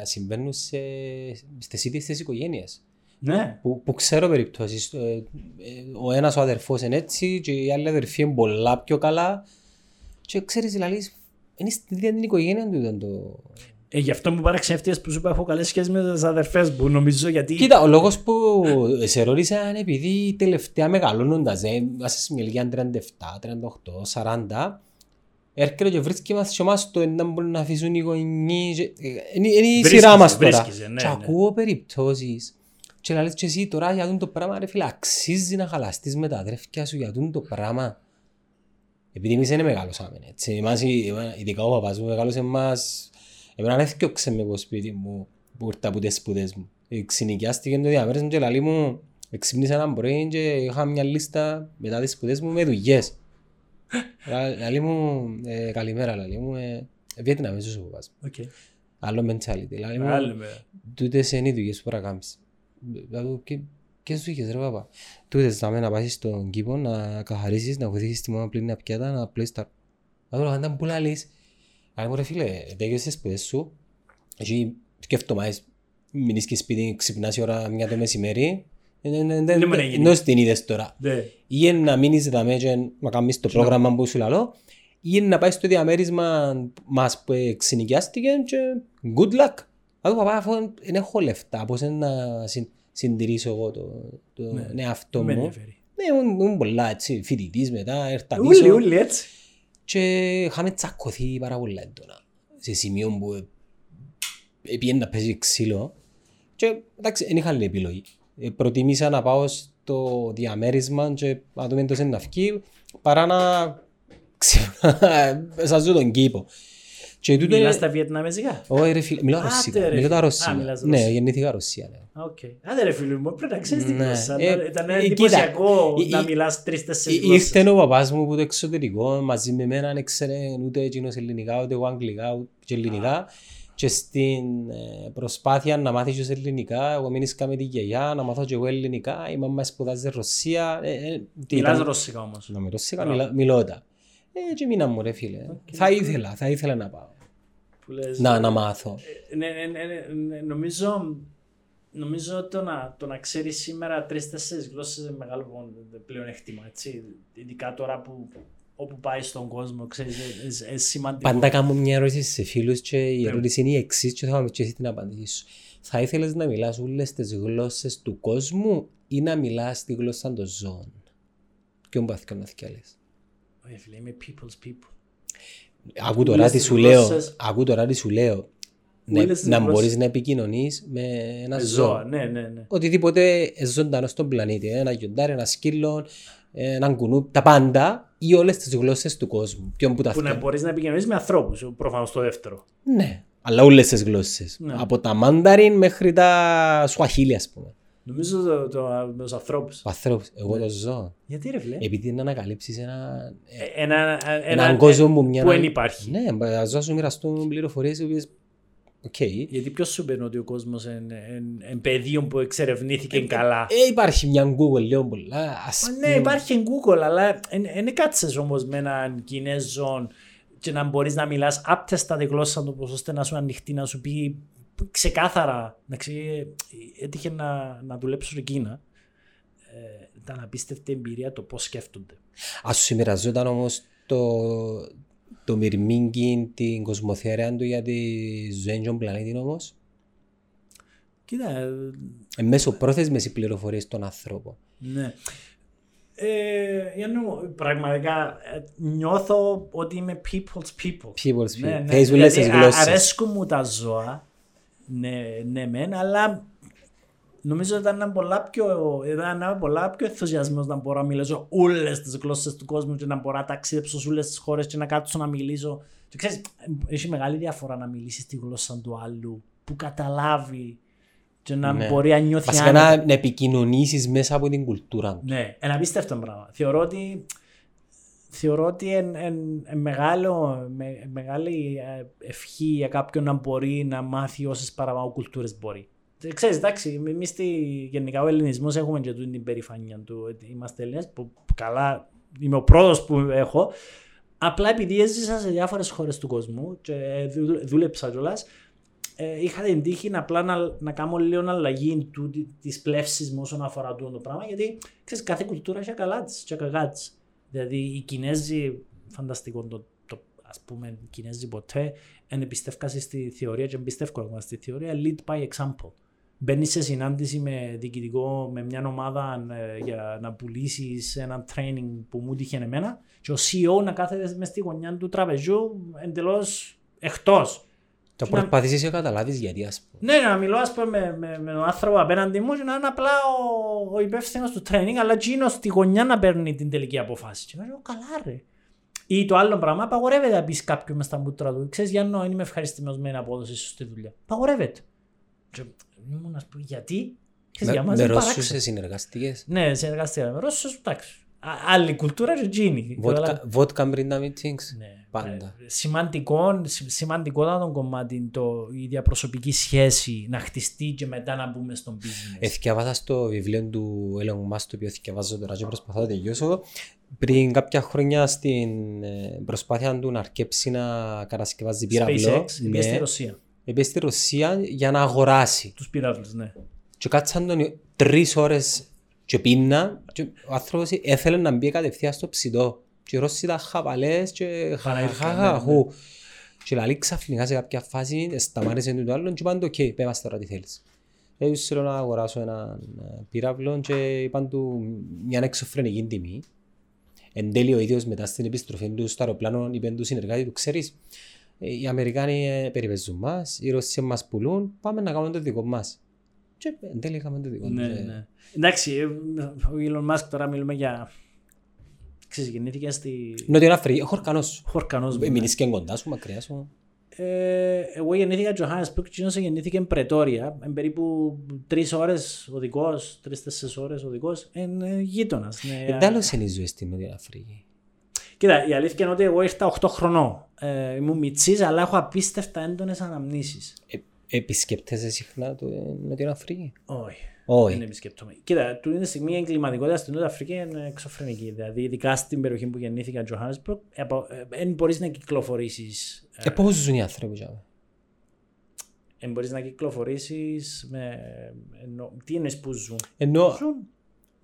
ε, συμβαίνουν σε, στις ίδιες τις οικογένειες. Ναι, Που, που ξέρω περιπτώσεις. ε, ε, ο ένας ο αδερφός είναι έτσι και οι άλλοι αδερφοί είναι πολλά πιο καλά. Και ξέρεις, δηλαδή, είναι στην ίδια την οικογένεια του ήταν το... ε, γι' αυτό μου παραξεύτηκες που σου είπα έχω καλές σχέσεις με τις αδερφές μου, νομίζω γιατί... Κοίτα, ο λόγος που σε ρώτησα είναι επειδή τελευταία μεγαλώνοντας, ε, είμαστε σε μια ηλικία 37, 38, 40, έρχεται και βρίσκει μας και εμάς το να μπορούν να αφήσουν οι γονείς. και- ε, Είναι είναι η Βρίσκεσαι, σειρά μας τώρα. βρίσκεσαι, ναι, Και ναι. ακούω περιπτώσεις και λες και εσύ τώρα για τούτο το πράγμα ρε φίλε αξίζει να χαλαστείς με τα αδέρφια σου για τούτο το πράγμα. Επειδή εμείς δεν μεγαλώσαμε έτσι. Εμάς, εμένα- ειδικά ο παπάς μου μεγάλωσε εμάς. Εμένα δεν έφτιαξε με από σπίτι μου που ήρθα από τις σπουδές μου. Ε, Ξενοικιάστηκε το διαμέρισμα μου και λαλεί μου εξύπνησα ένα πρωί και είχα μια λίστα μετά τις σπουδές μου με δουλειές. [LAUGHS] Λα- Λαλεί μου, ε, καλημέρα λαλεί μου, ε, Βιέτναμ ίσως ο παπάς μου. Οκ. Άλλο mentality. Λαλή μου, Άλλη με- τούτες είναι οι δουλειές που πρέπει να κάνεις. Δηλαδή, και- ποιες δουλειές ρε παπά. Τούτες θα να πάσεις στον κήπο, να καθαρίσεις, να βοηθήσεις τη μάμα πλήν τα πιάτα, να πλέεις τα... Δηλαδή, αν που λαλείς, αλλά μου ρε φίλε, τέλειωσες τις σπουδές σου, εσύ σκέφτομαι, μείνεις και σπίτι, ξυπνάς η ώρα μια το μεσημέρι. ε, ε, ε, Δεν μου να γίνει. Ενώ την είδες τώρα. Ναι. Ή να μείνεις δαμέ και να κάνεις το πρόγραμμα που σου λαλώ. Ή να πάεις στο διαμέρισμα μας που εξενοικιάστηκε και good luck. Εγώ παπά αφού δεν έχω λεφτά, πώς είναι να συν- συντηρήσω εγώ το, το Ναι. εαυτό Με μου. ενδιαφέρει. Ναι, ήμουν- ήμουν πολλά έτσι, φοιτητής μετά, έρθα Ούλοι, πίσω ούλοι έτσι. και είχαμε τσακωθεί πάρα πολλά έντονα. Σε σημείο που ε, ε, πήγαινε να παίζει ξύλο και εντάξει, δεν είχα άλλη επιλογή. Ε, προτιμήσα να πάω στο διαμέρισμα και να δούμε το να βγει παρά να ξυπνήσω [LAUGHS] τον κήπο. Και τούτο Μιλάς είναι... τα βιετναμεζικά. Όχι ρε φίλε, μιλάω Άτε, ρωσικά. ρε, Μιλάω τα φίλε. Α, ρωσικά. μιλάς Ναι, ρωσικά. γεννήθηκα Ρωσία. ναι. Οκ. Άντε ρε φίλε μου, πρέπει να ξέρεις την Ναι. γλώσσα. Ε, Ήταν ε, εντυπωσιακό κοίτα, να ε, μιλάς τρεις-τέσσερις Ή- γλώσσες. Ήρθε ο παπάς μου από το εξωτερικό μαζί με μένα, δεν ξέρε ούτε εκείνος ελληνικά, ούτε εγώ αγγλικά, ούτε και ελληνικά. Και στην ε, προσπάθεια να μάθεις και ελληνικά, εγώ μείνησκα με τη γιαγιά, να μάθω και εγώ ελληνικά, η μαμά σπουδάζει Ρωσία. ε, ε, τι Μιλάς ήταν- ρωσικά όμως. Να με ρωσικά, Μπράβο. μιλά- μιλώ τα. Ε, και μείνα μου ρε φίλε. Θα ήθελα, θα ήθελα να πάω. Που λες, Να, να μάθω. Ναι, ναι, ναι, ναι, ναι, νομίζω, νομίζω το να, το να ξέρεις σήμερα τρει-τέσσερι γλώσσες είναι μεγάλο πλεονέκτημα. Έτσι. Ειδικά τώρα που όπου πάει στον κόσμο, ξέρεις, είναι- είναι σημαντικό. Πάντα κάνω μια ερώτηση σε φίλους και η ερώτηση είναι η εξής και θα με και εσύ την απαντήσει σου. Θα ήθελες να μιλάς όλες τις γλώσσες του κόσμου ή να μιλάς τη γλώσσα των ζώων; Ποιον πάθηκα να θυκιάλες. Όχι, φίλε, είμαι people's people. Ακού τώρα Όλες τι τις σου λέω. γλώσσες- Ακού τώρα τι σου λέω. Να, Όλες τις να γλώσσες. μπορείς να επικοινωνείς με ένα Με ζώο. ζώα, ναι, ναι, ναι. Οτιδήποτε ζωντανό στον πλανήτη. Ένα γιοντάρι, ένα σκύλο, έναν κουνού, τα πάντα ή όλες τις γλώσσες του κόσμου. Ποιον που τα Που να θυκιάλες. μπορείς να επικοινωνείς με ανθρώπους, προφανώς το δεύτερο. Ναι, αλλά όλες τις γλώσσες. Ναι. Από τα μάνταριν μέχρι τα σουαχίλια, ας πούμε. Νομίζω το, το, με τους ανθρώπους. Ο ανθρώπους, εγώ το ζω. Γιατί ρε, φίλε; Επειδή να ανακαλύψεις ένα, Ε, Ένα, ένα, έναν κόσμο που μια... που δεν υπάρχει. Ναι, να ζω σου μοιραστούν πληροφορίες οι οποίες... Οκ. Γιατί ποιος σου είπε ότι ο κόσμος είναι πεδίο που εξερευνήθηκε καλά; Ε, υπάρχει μια Google, λέω πολλά. Ας Μα πούμε. Ναι, υπάρχει Google, αλλά δεν κάτσε όμως με έναν Κινέζο και να μπορείς να μιλάς άπταιστα τη γλώσσα του, ώστε να σου ανοιχτεί, να σου πει ξεκάθαρα. Να ξέρει, έτυχε να, να δουλέψω στην Κίνα. Ε, ήταν απίστευτη εμπειρία το πώς σκέφτονται. Ας σου μοιραζόταν όμως το, το μυρμήγκι, την κοσμοθερέα του για τη ζωή των πλανήτη όμως; Κοίτα, ε, Ε, μέσω πρόθεσμες οι πληροφορίες των ανθρώπων. ναι. Ε, Γιάννου, πραγματικά ε, νιώθω ότι είμαι people's people. People's Ναι, people. ναι, Θέλεις όλες τις δηλαδή, α- γλώσσες. Αρέσκουν μου τα ζώα, ναι, ναι μεν, αλλά νομίζω ότι ήταν πολλά πιο, ήταν πολλά πιο ενθουσιασμένος να μπορώ να μιλήσω όλες τις γλώσσες του κόσμου και να μπορώ να ταξιδέψω σε όλες τις χώρες και να κάτσω να μιλήσω. Και ξέρεις, έχει μεγάλη διαφορά να μιλήσεις τη γλώσσα του άλλου που καταλάβει και να Ναι. μπορεί να νιώθει Βασικά άνετα. να, να επικοινωνήσεις μέσα από την κουλτούρα τους. Ναι, ένα απίστευτο πράγμα. Θεωρώ ότι θεωρώ ότι είναι μεγάλο, με, μεγάλη ε, ευχή για κάποιον να μπορεί να μάθει όσες παραπάνω κουλτούρες μπορεί. Ε, Ξέρεις, εντάξει, εμείς γενικά ο Ελληνισμός έχουμε και τούτη την περηφανία του. ότι Είμαστε Έλληνες, που που καλά είμαι ο πρώτος που έχω. Απλά επειδή έζησα σε διάφορες χώρες του κόσμου και δούλε- δούλεψα κιόλας, ε, είχα την τύχη να απλά να, να κάνω λίγο αλλαγή της πλεύσης μου όσον αφορά τούτο το πράγμα. Γιατί ξέρεις, κάθε κουλτούρα έχει καλά της και κακά της. Δηλαδή οι Κινέζοι, φανταστικό το, το ας πούμε, οι Κινέζοι ποτέ δεν εμπιστεύκαν στη θεωρία και εμπιστεύκω ακόμα στη θεωρία lead by example. Μπαίνεις σε συνάντηση με διοικητικό, με μια ομάδα ε, για να πουλήσεις ένα training που μου τύχε εμένα και ο CEO να κάθεται μες στη γωνιά του τραπεζιού εντελώς εκτός. Το Να- προσπαθήσεις να καταλάβεις γιατί ας πούμε. Ναι, να μιλώ ας πούμε με, με, με τον άνθρωπο απέναντι μου και να είναι απλά ο, ο υπεύθυνος του training, αλλά εκείνος στη γωνιά να παίρνει την τελική αποφάση. Και λέω, καλά ρε. Ή το άλλο πράγμα, απαγορεύεται να πεις κάποιον μες στα μούτρα του. Ξέρεις, Γιάννο, δεν είμαι ευχαριστημένος με την απόδοση σου στη δουλειά. Απαγορεύεται. Και ήμουν να πω, γιατί; Ξέρεις, για Με, μας με είναι Ρώσους παράξενο. σε συνεργαστικές; Ναι, συνεργαστήκα με Ρώσους, εντάξει. Α- Άλλη κουλτούρα και εκείνη. Βότκα- Βότκα πριν τα meetings. Ναι, Πάντα. ε, Σημαντικό, σι- σημαντικότατο κομμάτι το, η διαπροσωπική σχέση να χτιστεί και μετά να μπούμε στον business. Εθιαβάσα στο βιβλίο του Elon Musk, το οποίο θυκευάζω τώρα και προσπαθώ να τελειώσω. Πριν κάποια χρόνια στην ε, προσπάθεια του να αρκέψει να κατασκευάζει πύραυλο. SpaceX, ναι. στη Ρωσία. Επέ στη Ρωσία για να αγοράσει. Τους πυράβλους, ναι. Και κάτσαν τον τρεις ώρες και πίνα και ο άνθρωπος έθελε να μπει κατευθείαν στο ψητό. Και οι Ρώσοι ήταν χαβαλές και χαχαχαχου. ναι, Και λαλεί ξαφνικά σε κάποια φάση σταμάτησε το άλλο και είπαν του «ΟΚ, πέμας τώρα τι θέλεις». Έτσι θέλω να αγοράσω ένα πύραυλο και είπαν του μια εξωφρενική τιμή. Εν τέλει ο ίδιος μετά στην επιστροφή του στο αεροπλάνο είπε του συνεργάτη του «Ξέρεις, ε, οι Αμερικάνοι ε, περιπέζουν μας, οι Ρώσοι μας πουλούν, πάμε να κάνουμε το δικό μας». Και εν τέλει είχαμε το δικό μας. Ναι, Ε, ναι. Εντάξει, ε, ο Elon Musk τώρα μιλούμε για... Ξέρεις, γεννήθηκε στη Νότιο Αφρική, χορκανός. Χορκανός. Ε, Μείνεις και κοντά σου, μακριά σου. Ε, εγώ γεννήθηκα Johannesburg και εκείνος γεννήθηκε Πρετόρια. Εν περίπου τρεις ώρες οδικός, τρεις-τέσσερις ώρες οδικός. Είναι γείτονας. Ναι. Εντάλλως είναι η ζωή στην Νότια Αφρική. Κοίτα, η αλήθεια είναι ότι εγώ ήρθα 8 χρονών. Ε, ήμουν μητσής, αλλά έχω απίστευτα έντονες αναμνήσεις. Ε, Επισκέπτεσαι συχνά το ε, Νότια Αφρική; Όχι. Όχι. Δεν επισκέπτομαι. Κοίτα, του είναι στιγμή η εγκληματικότητα στην Νότια Αφρική είναι εξωφρενική. Δηλαδή, ειδικά στην περιοχή που γεννήθηκα, Johannesburg, δεν μπορείς να κυκλοφορήσεις. Ε, πώς ζουν οι άνθρωποι εκεί. Δεν μπορείς να κυκλοφορήσεις με. Εννο... Τι είναι που ζουν; Ενώ, Ζουν.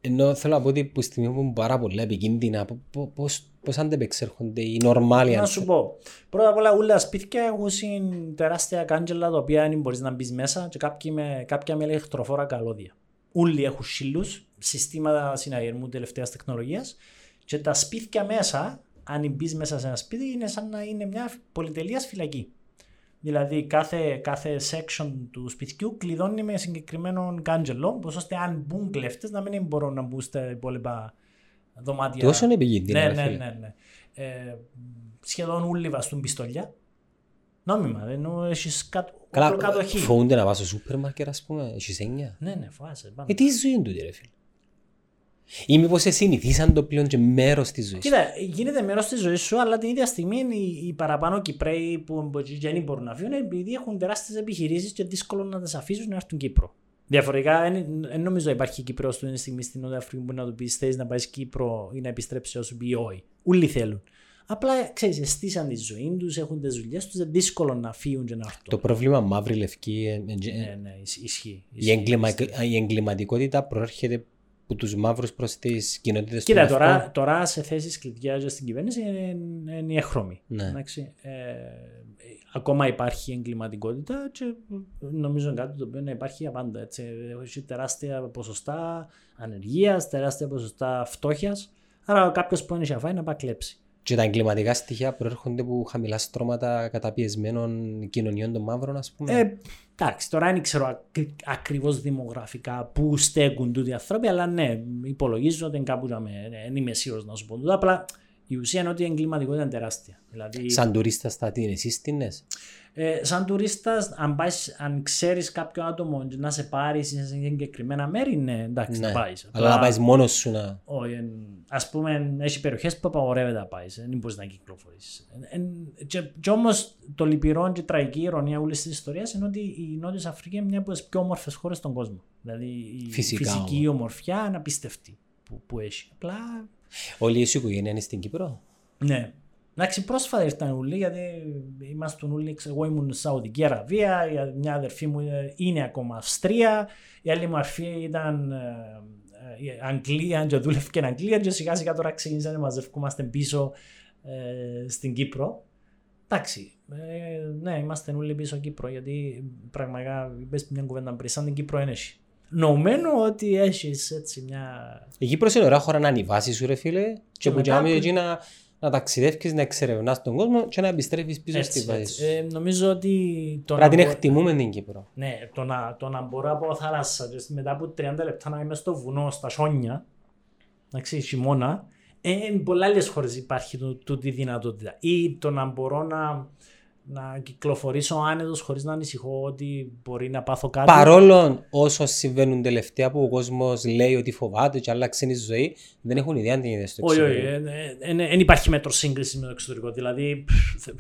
Ενώ θέλω να πω ότι που στη στιγμή που είναι πάρα πολλά επικίνδυνα, πο- πο- πώς, πώς αντεπεξέρχονται οι νορμάλοι Να άνθρωποι. σου πω. Πρώτα απ' όλα, όλα τα σπίτια έχουν συν τεράστια κάγκελα τα οποία δεν μπορείς να μπεις μέσα και κάποιοι με, κάποια με ηλεκτροφόρα καλώδια. Όλοι έχουν σύλλους, συστήματα συναγερμού τελευταίας τεχνολογίας και τα σπίτια μέσα, αν μπεις μέσα σε ένα σπίτι, είναι σαν να είναι μια πολυτελείας φυλακή. Δηλαδή κάθε, κάθε section του σπιτιού κλειδώνει με συγκεκριμένο κάγκελο, ώστε αν μπουν κλέφτες να μην μπορούν να μπουν στα υπόλοιπα δωμάτια. Τόσο είναι επικίνδυνα, Ναι, ρε ναι, φίλε. ναι. ναι. Ε, σχεδόν όλοι βαστούν πιστόλια. Νόμιμα, ενώ έχεις κάτω, Καλά, κατοχή. φοβούνται να πάω στο σούπερ μάρκετ, ας πούμε, έχεις έννοια. Ναι, ναι, φοβάσαι. Πάμε. Ε, τι ζωή είναι τούτη, ρε φίλε. Ή μήπως σε συνηθίσαν το πλέον και μέρος της ζωής. Κοίτα, γίνεται μέρος της ζωής σου, αλλά την ίδια στιγμή είναι οι, οι παραπάνω Κυπρέοι που δεν μπορούν να φύγουν επειδή έχουν τεράστιες επιχειρήσεις και δύσκολο να τις αφήσουν να έρθουν Κύπρο. Διαφορετικά, δεν νομίζω υπάρχει Κύπρος του είναι στιγμή στην Νότια Αφρική που να του πεις θες να πάεις Κύπρο ή να επιστρέψεις όσο πει όχι. Όλοι θέλουν. Απλά ξέρεις, αισθήσαν τη ζωή τους, έχουν τις δουλειές τους, είναι δύσκολο να φύγουν και να έρθουν. Το πρόβλημα μαύρη λευκή, ε, ε, Ναι, ναι, ισ- ισχύει. η, ισχύει. εγκλημα, η εγκληματικότητα προέρχεται από τους μαύρους προς τις κοινότητες Κοίτα, των τώρα, λευκών. τώρα σε θέσεις κλειδιά και στην κυβέρνηση είναι, είναι η έχρωμη. Ναι. Εντάξει, ε, ακόμα υπάρχει εγκληματικότητα και νομίζω είναι κάτι το οποίο να υπάρχει για πάντα. Έτσι. Έχει τεράστια ποσοστά ανεργίας, τεράστια ποσοστά φτώχειας. Άρα κάποιος που είναι φάει να πάει κλέψει. Και τα εγκληματικά στοιχεία προέρχονται από χαμηλά στρώματα καταπιεσμένων κοινωνιών των μαύρων, ας πούμε. Ε, εντάξει, τώρα δεν ξέρω ακρι, ακριβώς δημογραφικά πού στέκουν τούτοι οι άνθρωποι, αλλά ναι, υπολογίζω ότι είναι κάπου να με. Δεν είμαι σίγουρος να σου πω τούτο. Απλά η ουσία είναι ότι η εγκληματικότητα είναι τεράστια. Δηλαδή, Σαν τουρίστας θα την εσείς τίνες. Ε, σαν τουρίστας, αν, πάεις- αν ξέρεις κάποιο άτομο και να σε πάρεις σε συγκεκριμένα μέρη, ναι, εντάξει, Ναι. να πάεις. Αλλά να πάεις μόνος σου να... Α πούμε, έχει περιοχές που απαγορεύεται να πάεις, δεν μπορείς να κυκλοφορήσεις. Και, και όμως το λυπηρό και η τραγική ηρωνία όλης της ιστορίας είναι ότι η Νότια Αφρική είναι μια από τις πιο όμορφες χώρες στον κόσμο. Δηλαδή η Φυσικά, φυσική ομορφιά είναι απίστευτη που, που έχει. Απλά Όλη η σου οικογένεια είναι στην Κύπρο; ναι. Εντάξει, πρόσφατα ήρθαν όλοι γιατί είμαστε όλοι. ξέρω, Εγώ ήμουν στη Σαουδική Αραβία, η- μια αδερφή μου είναι- είναι ακόμα Αυστρία, η άλλη μου αρφή ήταν ε, ε, η Αγγλία και δούλευε και Αγγλία και σιγά σιγά τώρα ξεκίνησαν να μαζευκούμαστε πίσω ε, στην Κύπρο. Εντάξει, ε, ναι, είμαστε όλοι πίσω Κύπρο γιατί πραγματικά είπες μια κουβέντα πριν, σαν την Κύπρο είναι έχει. Νομένω ότι έχεις έτσι μια Η Κύπρος είναι ωραία χώρα να ανεβάσεις σου ρε φίλε και που μετά κάνουμε που- εκεί να, να ταξιδεύεις, να εξερευνάς τον κόσμο και να επιστρέφεις πίσω στη έτσι, βάση έτσι. σου. Ε, νομίζω ότι το Πρέπει να την μπο- εκτιμούμε την Κύπρο. Ναι, το να, το να μπορώ από θάλασσα και μετά από 30 λεπτά να είμαι στο βουνό, στα σόνια, εντάξει, χειμώνα, ε, εν πολλά άλλες χώρες υπάρχει το, τούτη δυνατότητα. Ή το να μπορώ να, να κυκλοφορήσω άνετος χωρίς να ανησυχώ ότι μπορεί να πάθω κάτι. Παρόλο όσο συμβαίνουν τελευταία που ο κόσμος λέει ότι φοβάται και άλλαξε η ζωή, δεν έχουν ιδέα αν τι γίνεται στο Όχι, όχι, εξωτερικό. δεν υπάρχει μέτρο σύγκρισης με το εξωτερικό. Δηλαδή, πφ, θε-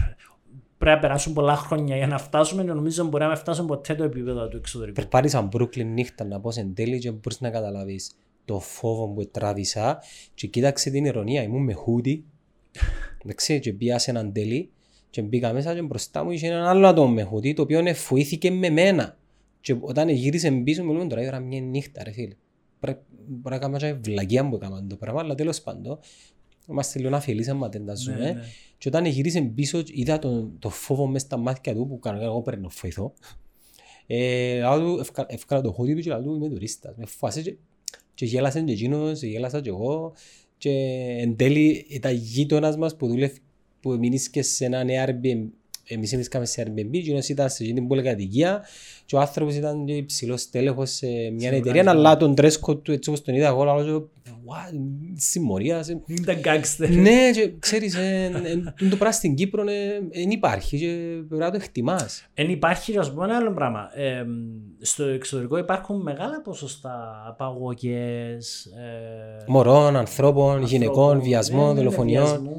πρέπει να περάσουν πολλά χρόνια για να φτάσουμε και νομίζω μπορεί να μην φτάσουν ποτέ το επίπεδο του εξωτερικού. Περπάτησα Brooklyn νύχτα να πω σε τέλει και μπορείς να καταλάβεις το φόβο που τράβησα και κοίταξε την ηρωνία, ήμουν με χούτι εντάξει, και πήγα σε έναν τέλει Και μπήκα μέσα και μπροστά μου είχε ένα άλλο άτομο με χωτή το οποίο φοήθηκε με μένα. Και όταν γύρισε πίσω μου λέμε τώρα η ώρα μια νύχτα ρε φίλε. Πρέπει να κάνουμε μια βλαγία που έκαμε το πράγμα, αλλά τέλος πάντων είμαστε λίγο αφιλείς άμα δεν τα ζούμε. Ναι, ναι. Και όταν γύρισε πίσω είδα το, το φόβο μέσα στα μάτια του που κανένα εγώ πρέπει να φοηθώ. Ε, ευκάλα το χώτι του και λέω είμαι τουρίστας. Με φάσε και, και γέλασε και εκείνος, γέλασα και εγώ. Και εν τέλει ήταν γείτονας μας που δούλευε που μείνεις και σε ένα Airbnb, εμείς εμείς σε Airbnb και εκείνος ήταν σε την πολυκατοικία και ο άνθρωπος ήταν υψηλός τέλεχος σε μια εταιρεία αλλά τον τρέσκο του έτσι όπως τον είδα εγώ λέω συμμορία. Ήταν γκάγκστερ. Ναι, και ξέρεις, το πράγμα στην Κύπρο δεν υπάρχει και πρέπει να το εκτιμάς. Δεν υπάρχει, ας πούμε, ένα άλλο πράγμα. Στο εξωτερικό υπάρχουν μεγάλα ποσοστά απαγωγές. Ε, Μωρών, ανθρώπων, γυναικών, βιασμών, ναι, ναι, δολοφονιών.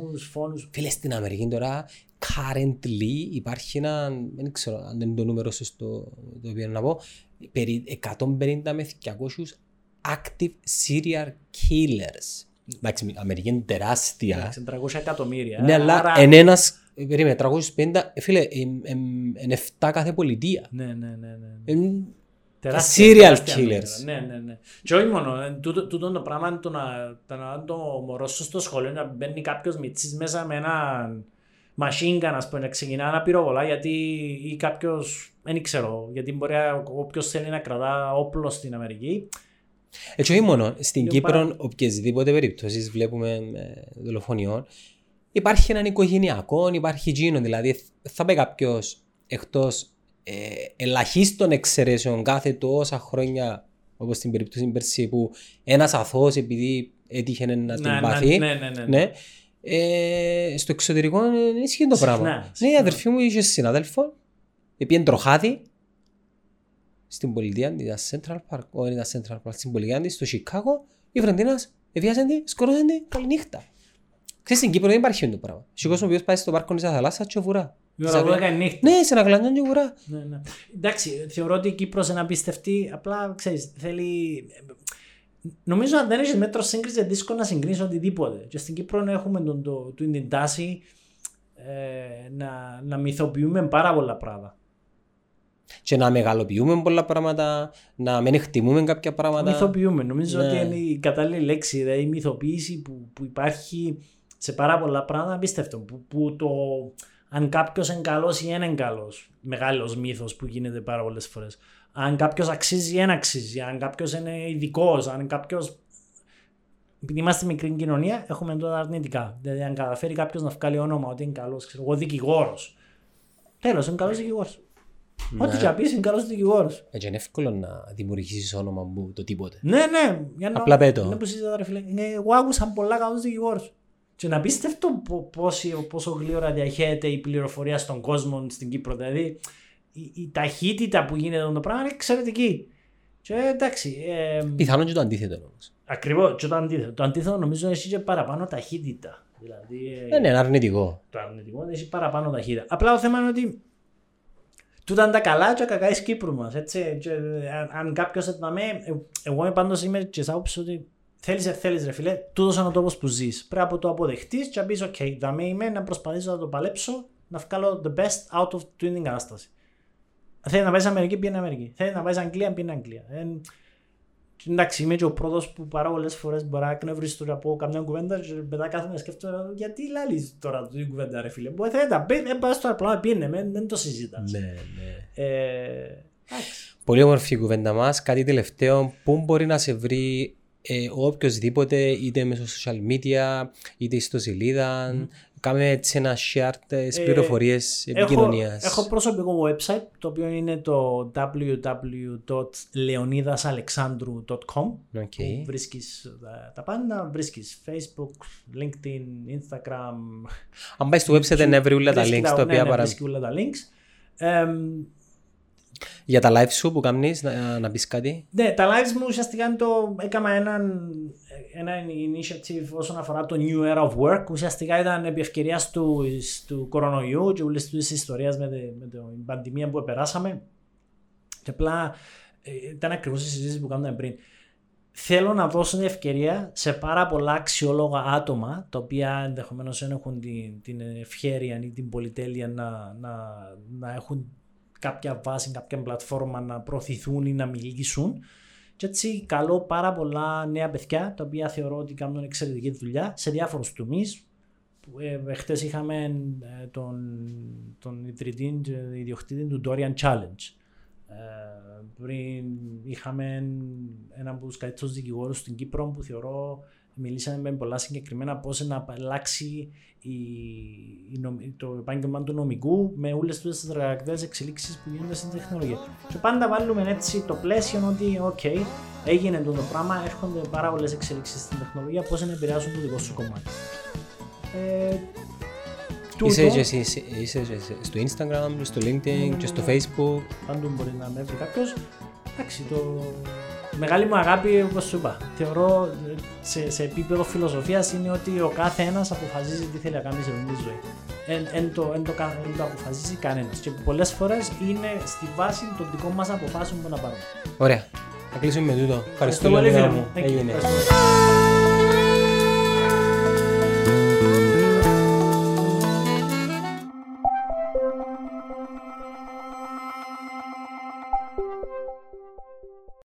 Φίλες, στην Αμερική τώρα currently υπάρχει ένα, δεν ξέρω αν είναι το νούμερο σωστό το οποίο να πω, περί 150 με 200 active serial killers. Εντάξει, η Αμερική είναι τεράστια. 300 εκατομμύρια. Ναι, αλλά άρα... εν ένας, περίμενε, 350, ε, φίλε, είναι 7 κάθε πολιτεία. Ναι, ναι, ναι. ναι. Τεράστια, serial killers. Ναι, ναι, ναι. Και όχι μόνο, ε, τούτο, τούτο το πράγμα το να, το να το μωρό σου στο σχολείο να μπαίνει κάποιος μητσής μέσα με ένα machine gun, ας πούμε, να ξεκινά να πυροβολά γιατί ή κάποιος, δεν ξέρω, γιατί μπορεί όποιος θέλει να κρατά όπλο στην Αμερική. Έτσι όχι μόνο, στην Κύπρο παρά... οποιασδήποτε περιπτώσεις βλέπουμε δολοφονιών υπάρχει έναν οικογενειακό, υπάρχει γίνον, δηλαδή θα πει κάποιος εκτός ε, ελαχίστων εξαιρέσεων κάθε τόσα χρόνια όπως στην περίπτωση πέρσι που ένας αθώος επειδή έτυχε να ναι, την ναι, πάθει. Ναι, ναι, ναι, ναι. ναι. Ε, στο εξωτερικό είναι ισχύει το πράγμα. Ναι, η αδερφή μου είχε συνάδελφο, επειδή τροχάδι στην πολιτεία τη Central Park, όχι ήταν Central Park, στην πολιτεία τη, στο Σικάγο, η Φροντίνας εβιάσαν τη, σκορώσαν τη, καλή νύχτα. Ξέρεις, στην Κύπρο δεν υπάρχει αυτό το πράγμα. Ο κόσμος που πάει στο πάρκο της θάλασσα και βουρά. Ναι, σε ένα κλαντζόν και βουρά. Ναι, ναι. Εντάξει, θεωρώ ότι η Κύπρος είναι απίστευτη, απλά ξέρεις, θέλει... Νομίζω αν δεν έχεις μέτρο σύγκριση είναι δύσκολο να συγκρίνεις οτιδήποτε. Και στην Κύπρο έχουμε τον, το, το, την τάση ε, να, να μυθοποιούμε πάρα πολλά πράγματα και να μεγαλοποιούμε πολλά πράγματα, να μην εκτιμούμε κάποια πράγματα. Μυθοποιούμε. Νομίζω ναι. ότι είναι η κατάλληλη λέξη. Δηλαδή η μυθοποίηση που, που υπάρχει σε πάρα πολλά πράγματα απίστευτο. Που, που το αν κάποιος είναι καλός ή δεν είναι καλός. Μεγάλος μύθος που γίνεται πάρα πολλές φορές. Αν κάποιος αξίζει ή δεν αξίζει. Αν κάποιος είναι ειδικός. Αν κάποιο. Επειδή είμαστε μικρή κοινωνία, έχουμε τώρα αρνητικά. Δηλαδή, αν καταφέρει κάποιος να βγάλει όνομα ότι είναι καλός, ξέρω εγώ, δικηγόρος. Τέλος, είναι καλός δικηγόρος. Ό,τι ναι. και πεις είναι καλός δικηγόρος. Έτσι είναι εύκολο να δημιουργήσεις όνομα μου το τίποτε. Ναι, ναι. Για να... Απλά πέτω. Είναι που συζητάω ρε φίλε. Εγώ άκουσα πολλά καλούς δικηγόρους. Και να πίστευτο πόσο, πόσο γλύωρα διαχέεται η πληροφορία στον κόσμο στην Κύπρο. Δηλαδή η, η ταχύτητα που γίνεται το πράγμα είναι εξαιρετική. Και εντάξει. Ε, Πιθανόν και το αντίθετο όμω. Ακριβώς, και το αντίθετο. Το αντίθετο νομίζω έχει και παραπάνω ταχύτητα. Δηλαδή, ε, ναι, είναι αρνητικό. Το αρνητικό έχει παραπάνω ταχύτητα. Απλά το θέμα είναι ότι Τούτα είναι τα καλά και τα κακάς της Κύπρου μας. Έτσι. Και, αν, αν κάποιος να με... Εγώ πάντως είμαι και σ' άποψης ότι θέλεις, θέλεις ρε φίλε, τούτος είναι ο τόπος που ζεις. Πρέπει να το αποδεχτείς και να πεις, ok, θα με είμαι να προσπαθήσω να το παλέψω, να βγάλω the best out of την κατάσταση. Θέλει να πάει Αμερική, πήγαινε Αμερική. Θέλει να πάει Αγγλία, πήγαινε Αγγλία. Εντάξει, είμαι και ο πρώτος που πάρα πολλές φορές μπορεί να εκνευρίσει τώρα από καμιά κουβέντα και μετά κάθομαι να σκέφτομαι γιατί λάλεις τώρα την κουβέντα ρε φίλε. Μπορεί να πει, δεν πας τώρα απλά πήγαινε, δεν το συζητάς. Ναι, ναι. Ε, Πολύ όμορφη η κουβέντα μας. Κάτι τελευταίο, πού μπορεί να σε βρει ε, οποιοδήποτε είτε μέσω social media είτε στο σελίδα mm. Κάμε έτσι ένα share τις ε, πληροφορίες επικοινωνίας. Έχω, έχω προσωπικό website το οποίο είναι το www.leonidasalexandru.com okay. Βρίσκεις τα, πάντα, βρίσκεις Facebook, LinkedIn, Instagram. Αν πάει στο website είναι βρει όλα τα links τα οποία ναι, ναι, βρίσκει όλα τα links. Για τα live σου που κάνεις, να, να πεις κάτι. Ναι, τα live μου ουσιαστικά το έκανα έναν ένα initiative όσον αφορά το New Era of Work. Ουσιαστικά ήταν επί ευκαιρίας του, του κορονοϊού και όλη τη ιστορία με, με την πανδημία που περάσαμε. Και απλά ε, ήταν ακριβώς η συζήτηση που κάναμε πριν. θέλω να δώσω την ευκαιρία σε πάρα πολλά αξιόλογα άτομα τα οποία ενδεχομένως δεν έχουν την, την ευχαίρεια ή την πολυτέλεια να, να, να έχουν κάποια βάση, κάποια πλατφόρμα να προωθηθούν ή να μιλήσουν. Και έτσι καλώ πάρα πολλά νέα παιδιά τα οποία θεωρώ ότι κάνουν εξαιρετική δουλειά σε διάφορους τομείς. Ε, Χθε είχαμε ε, τον, τον ιδρυτή και ιδιοκτήτη του Dorian Challenge. Ε, πριν είχαμε έναν από τους καλύτερους δικηγόρους στην Κύπρο που θεωρώ μιλήσαμε με πολλά συγκεκριμένα πώς να αλλάξει η, η, το επάγγελμα του νομικού με όλες τις δραστηριότητε εξελίξεις που γίνονται στην τεχνολογία. Και πάντα βάλουμε έτσι το πλαίσιο ότι, OK, έγινε το πράγμα, έρχονται πάρα πολλές εξελίξεις στην τεχνολογία, πώς να επηρεάσουν το δικό σου κομμάτι. Ε, Είσαι και εσύ είσαι στο Instagram, στο LinkedIn και στο Facebook. Πάντου μπορεί να με βρει κάποιος. Εντάξει, το μεγάλη μου αγάπη, όπως σου είπα, θεωρώ σε, σε επίπεδο φιλοσοφίας είναι ότι ο κάθε ένας αποφασίζει τι θέλει να κάνει σε αυτή τη ζωή. Εν, το, εν, το, εν το αποφασίζει κανένας. Και πολλές φορές είναι στη βάση των δικών μας αποφάσεων που να πάρουμε. Ωραία. Θα κλείσουμε με τούτο. Ευχαριστώ πολύ, φίλε μου. Έγινε.